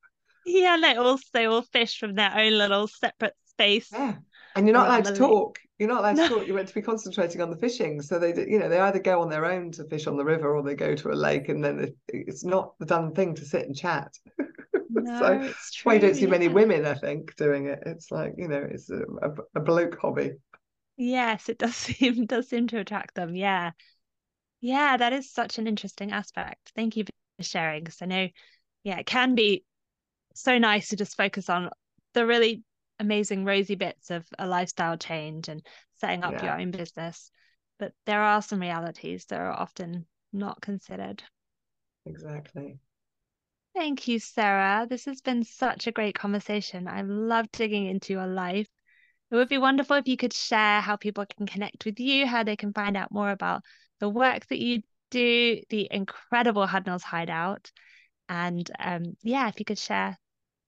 Yeah, they all they all fish from their own little separate space. Yeah and you're not allowed to talk. You're not allowed no. to talk. You're meant to be concentrating on the fishing. So they you know they either go on their own to fish on the river or they go to a lake and then it's not the done thing to sit and chat. No, so it's true, why you don't see yeah. many women i think doing it? It's like you know it's a, a, a bloke hobby. Yes it does seem does seem to attract them yeah. Yeah that is such an interesting aspect. Thank you for sharing because i know yeah it can be so nice to just focus on the really amazing rosy bits of a lifestyle change and setting up yeah. your own business. But there are some realities that are often not considered. Exactly. Thank you sarah. This has been such a great conversation. I love digging into your life. It would be wonderful if you could share how people can connect with you how they can find out more about the work that you do the incredible hudnall's hideout. And um, yeah if you could share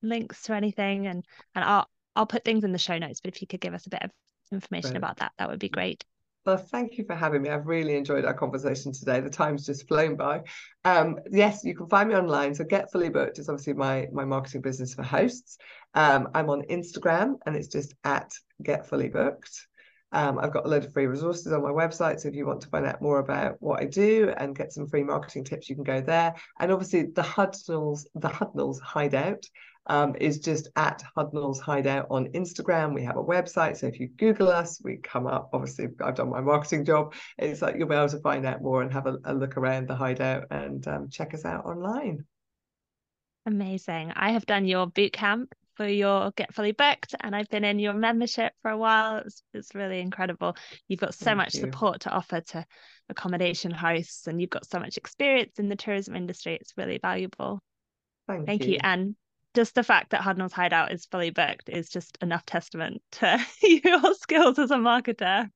links to anything and and I'll I'll put things in the show notes, but if you could give us a bit of information about that, that would be great. Well, thank you for having me. I've really enjoyed our conversation today. The time's just flown by. Um, yes, you can find me online. So Get Fully Booked is obviously my my marketing business for hosts. Um, I'm on Instagram and it's just at Get Fully Booked. Um, I've got a load of free resources on my website. So if you want to find out more about what I do and get some free marketing tips, you can go there. And obviously the Hudnall's, the Hudnall's Hideout um, is just at Hudnall's Hideout on Instagram. We have a website. So if you Google us, we come up. Obviously, I've done my marketing job. It's like you'll be able to find out more and have a, a look around the hideout and um, check us out online. Amazing. I have done your boot camp for your Get Fully Booked, and I've been in your membership for a while. It's, it's really incredible. You've got so Thank much you. support to offer to accommodation hosts, and you've got so much experience in the tourism industry. It's really valuable. Thank, Thank you. you. And just the fact that Hudnall's Hideout is fully booked is just enough testament to your skills as a marketer.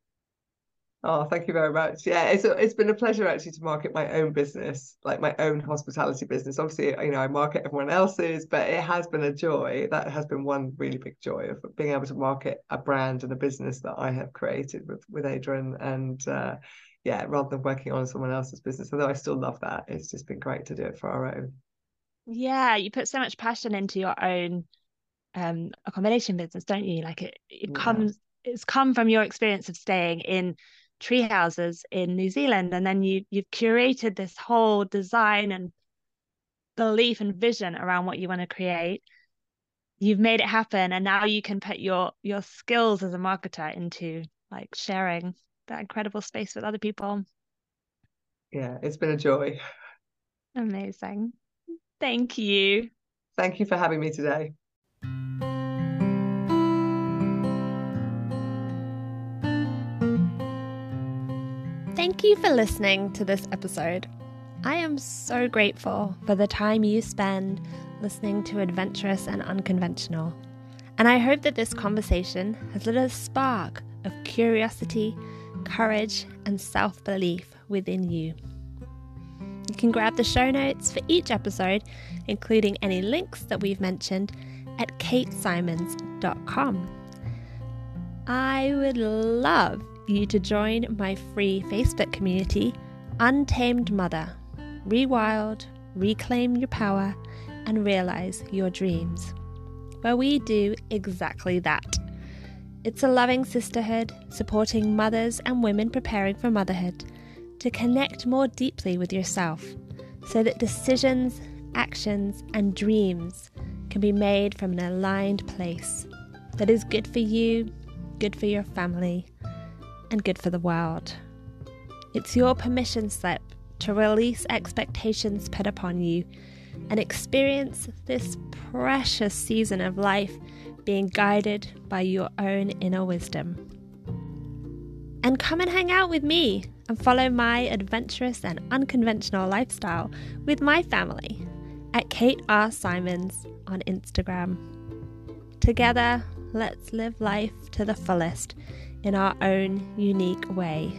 Oh, thank you very much. Yeah, it's it's been a pleasure actually to market my own business, like my own hospitality business. Obviously, you know, I market everyone else's, but it has been a joy. That has been one really big joy of being able to market a brand and a business that I have created with with Adrian. And uh, yeah, rather than working on someone else's business, although I still love that, it's just been great to do it for our own. Yeah, you put so much passion into your own um accommodation business, don't you? Like it, it yeah. comes it's come from your experience of staying in tree houses in New Zealand, and then you you've curated this whole design and belief and vision around what you want to create. You've made it happen, and now you can put your your skills as a marketer into like sharing that incredible space with other people. Yeah, it's been a joy. Amazing. Thank you. Thank you for having me today. Thank you for listening to this episode. I am so grateful for the time you spend listening to Adventurous and Unconventional. And I hope that this conversation has lit a spark of curiosity, courage, and self belief within you. You can grab the show notes for each episode, including any links that we've mentioned, at katesymonds.com. I would love you to join my free Facebook community, Untamed Mother. Rewild, reclaim your power, and realize your dreams, where we do exactly that. It's a loving sisterhood supporting mothers and women preparing for motherhood to connect more deeply with yourself so that decisions, actions, and dreams can be made from an aligned place that is good for you, good for your family, and good for the world. It's your permission slip to release expectations put upon you and experience this precious season of life being guided by your own inner wisdom. And come and hang out with me and follow my adventurous and unconventional lifestyle with my family at Kate R. Symonds on Instagram. Together, let's live life to the fullest in our own unique way.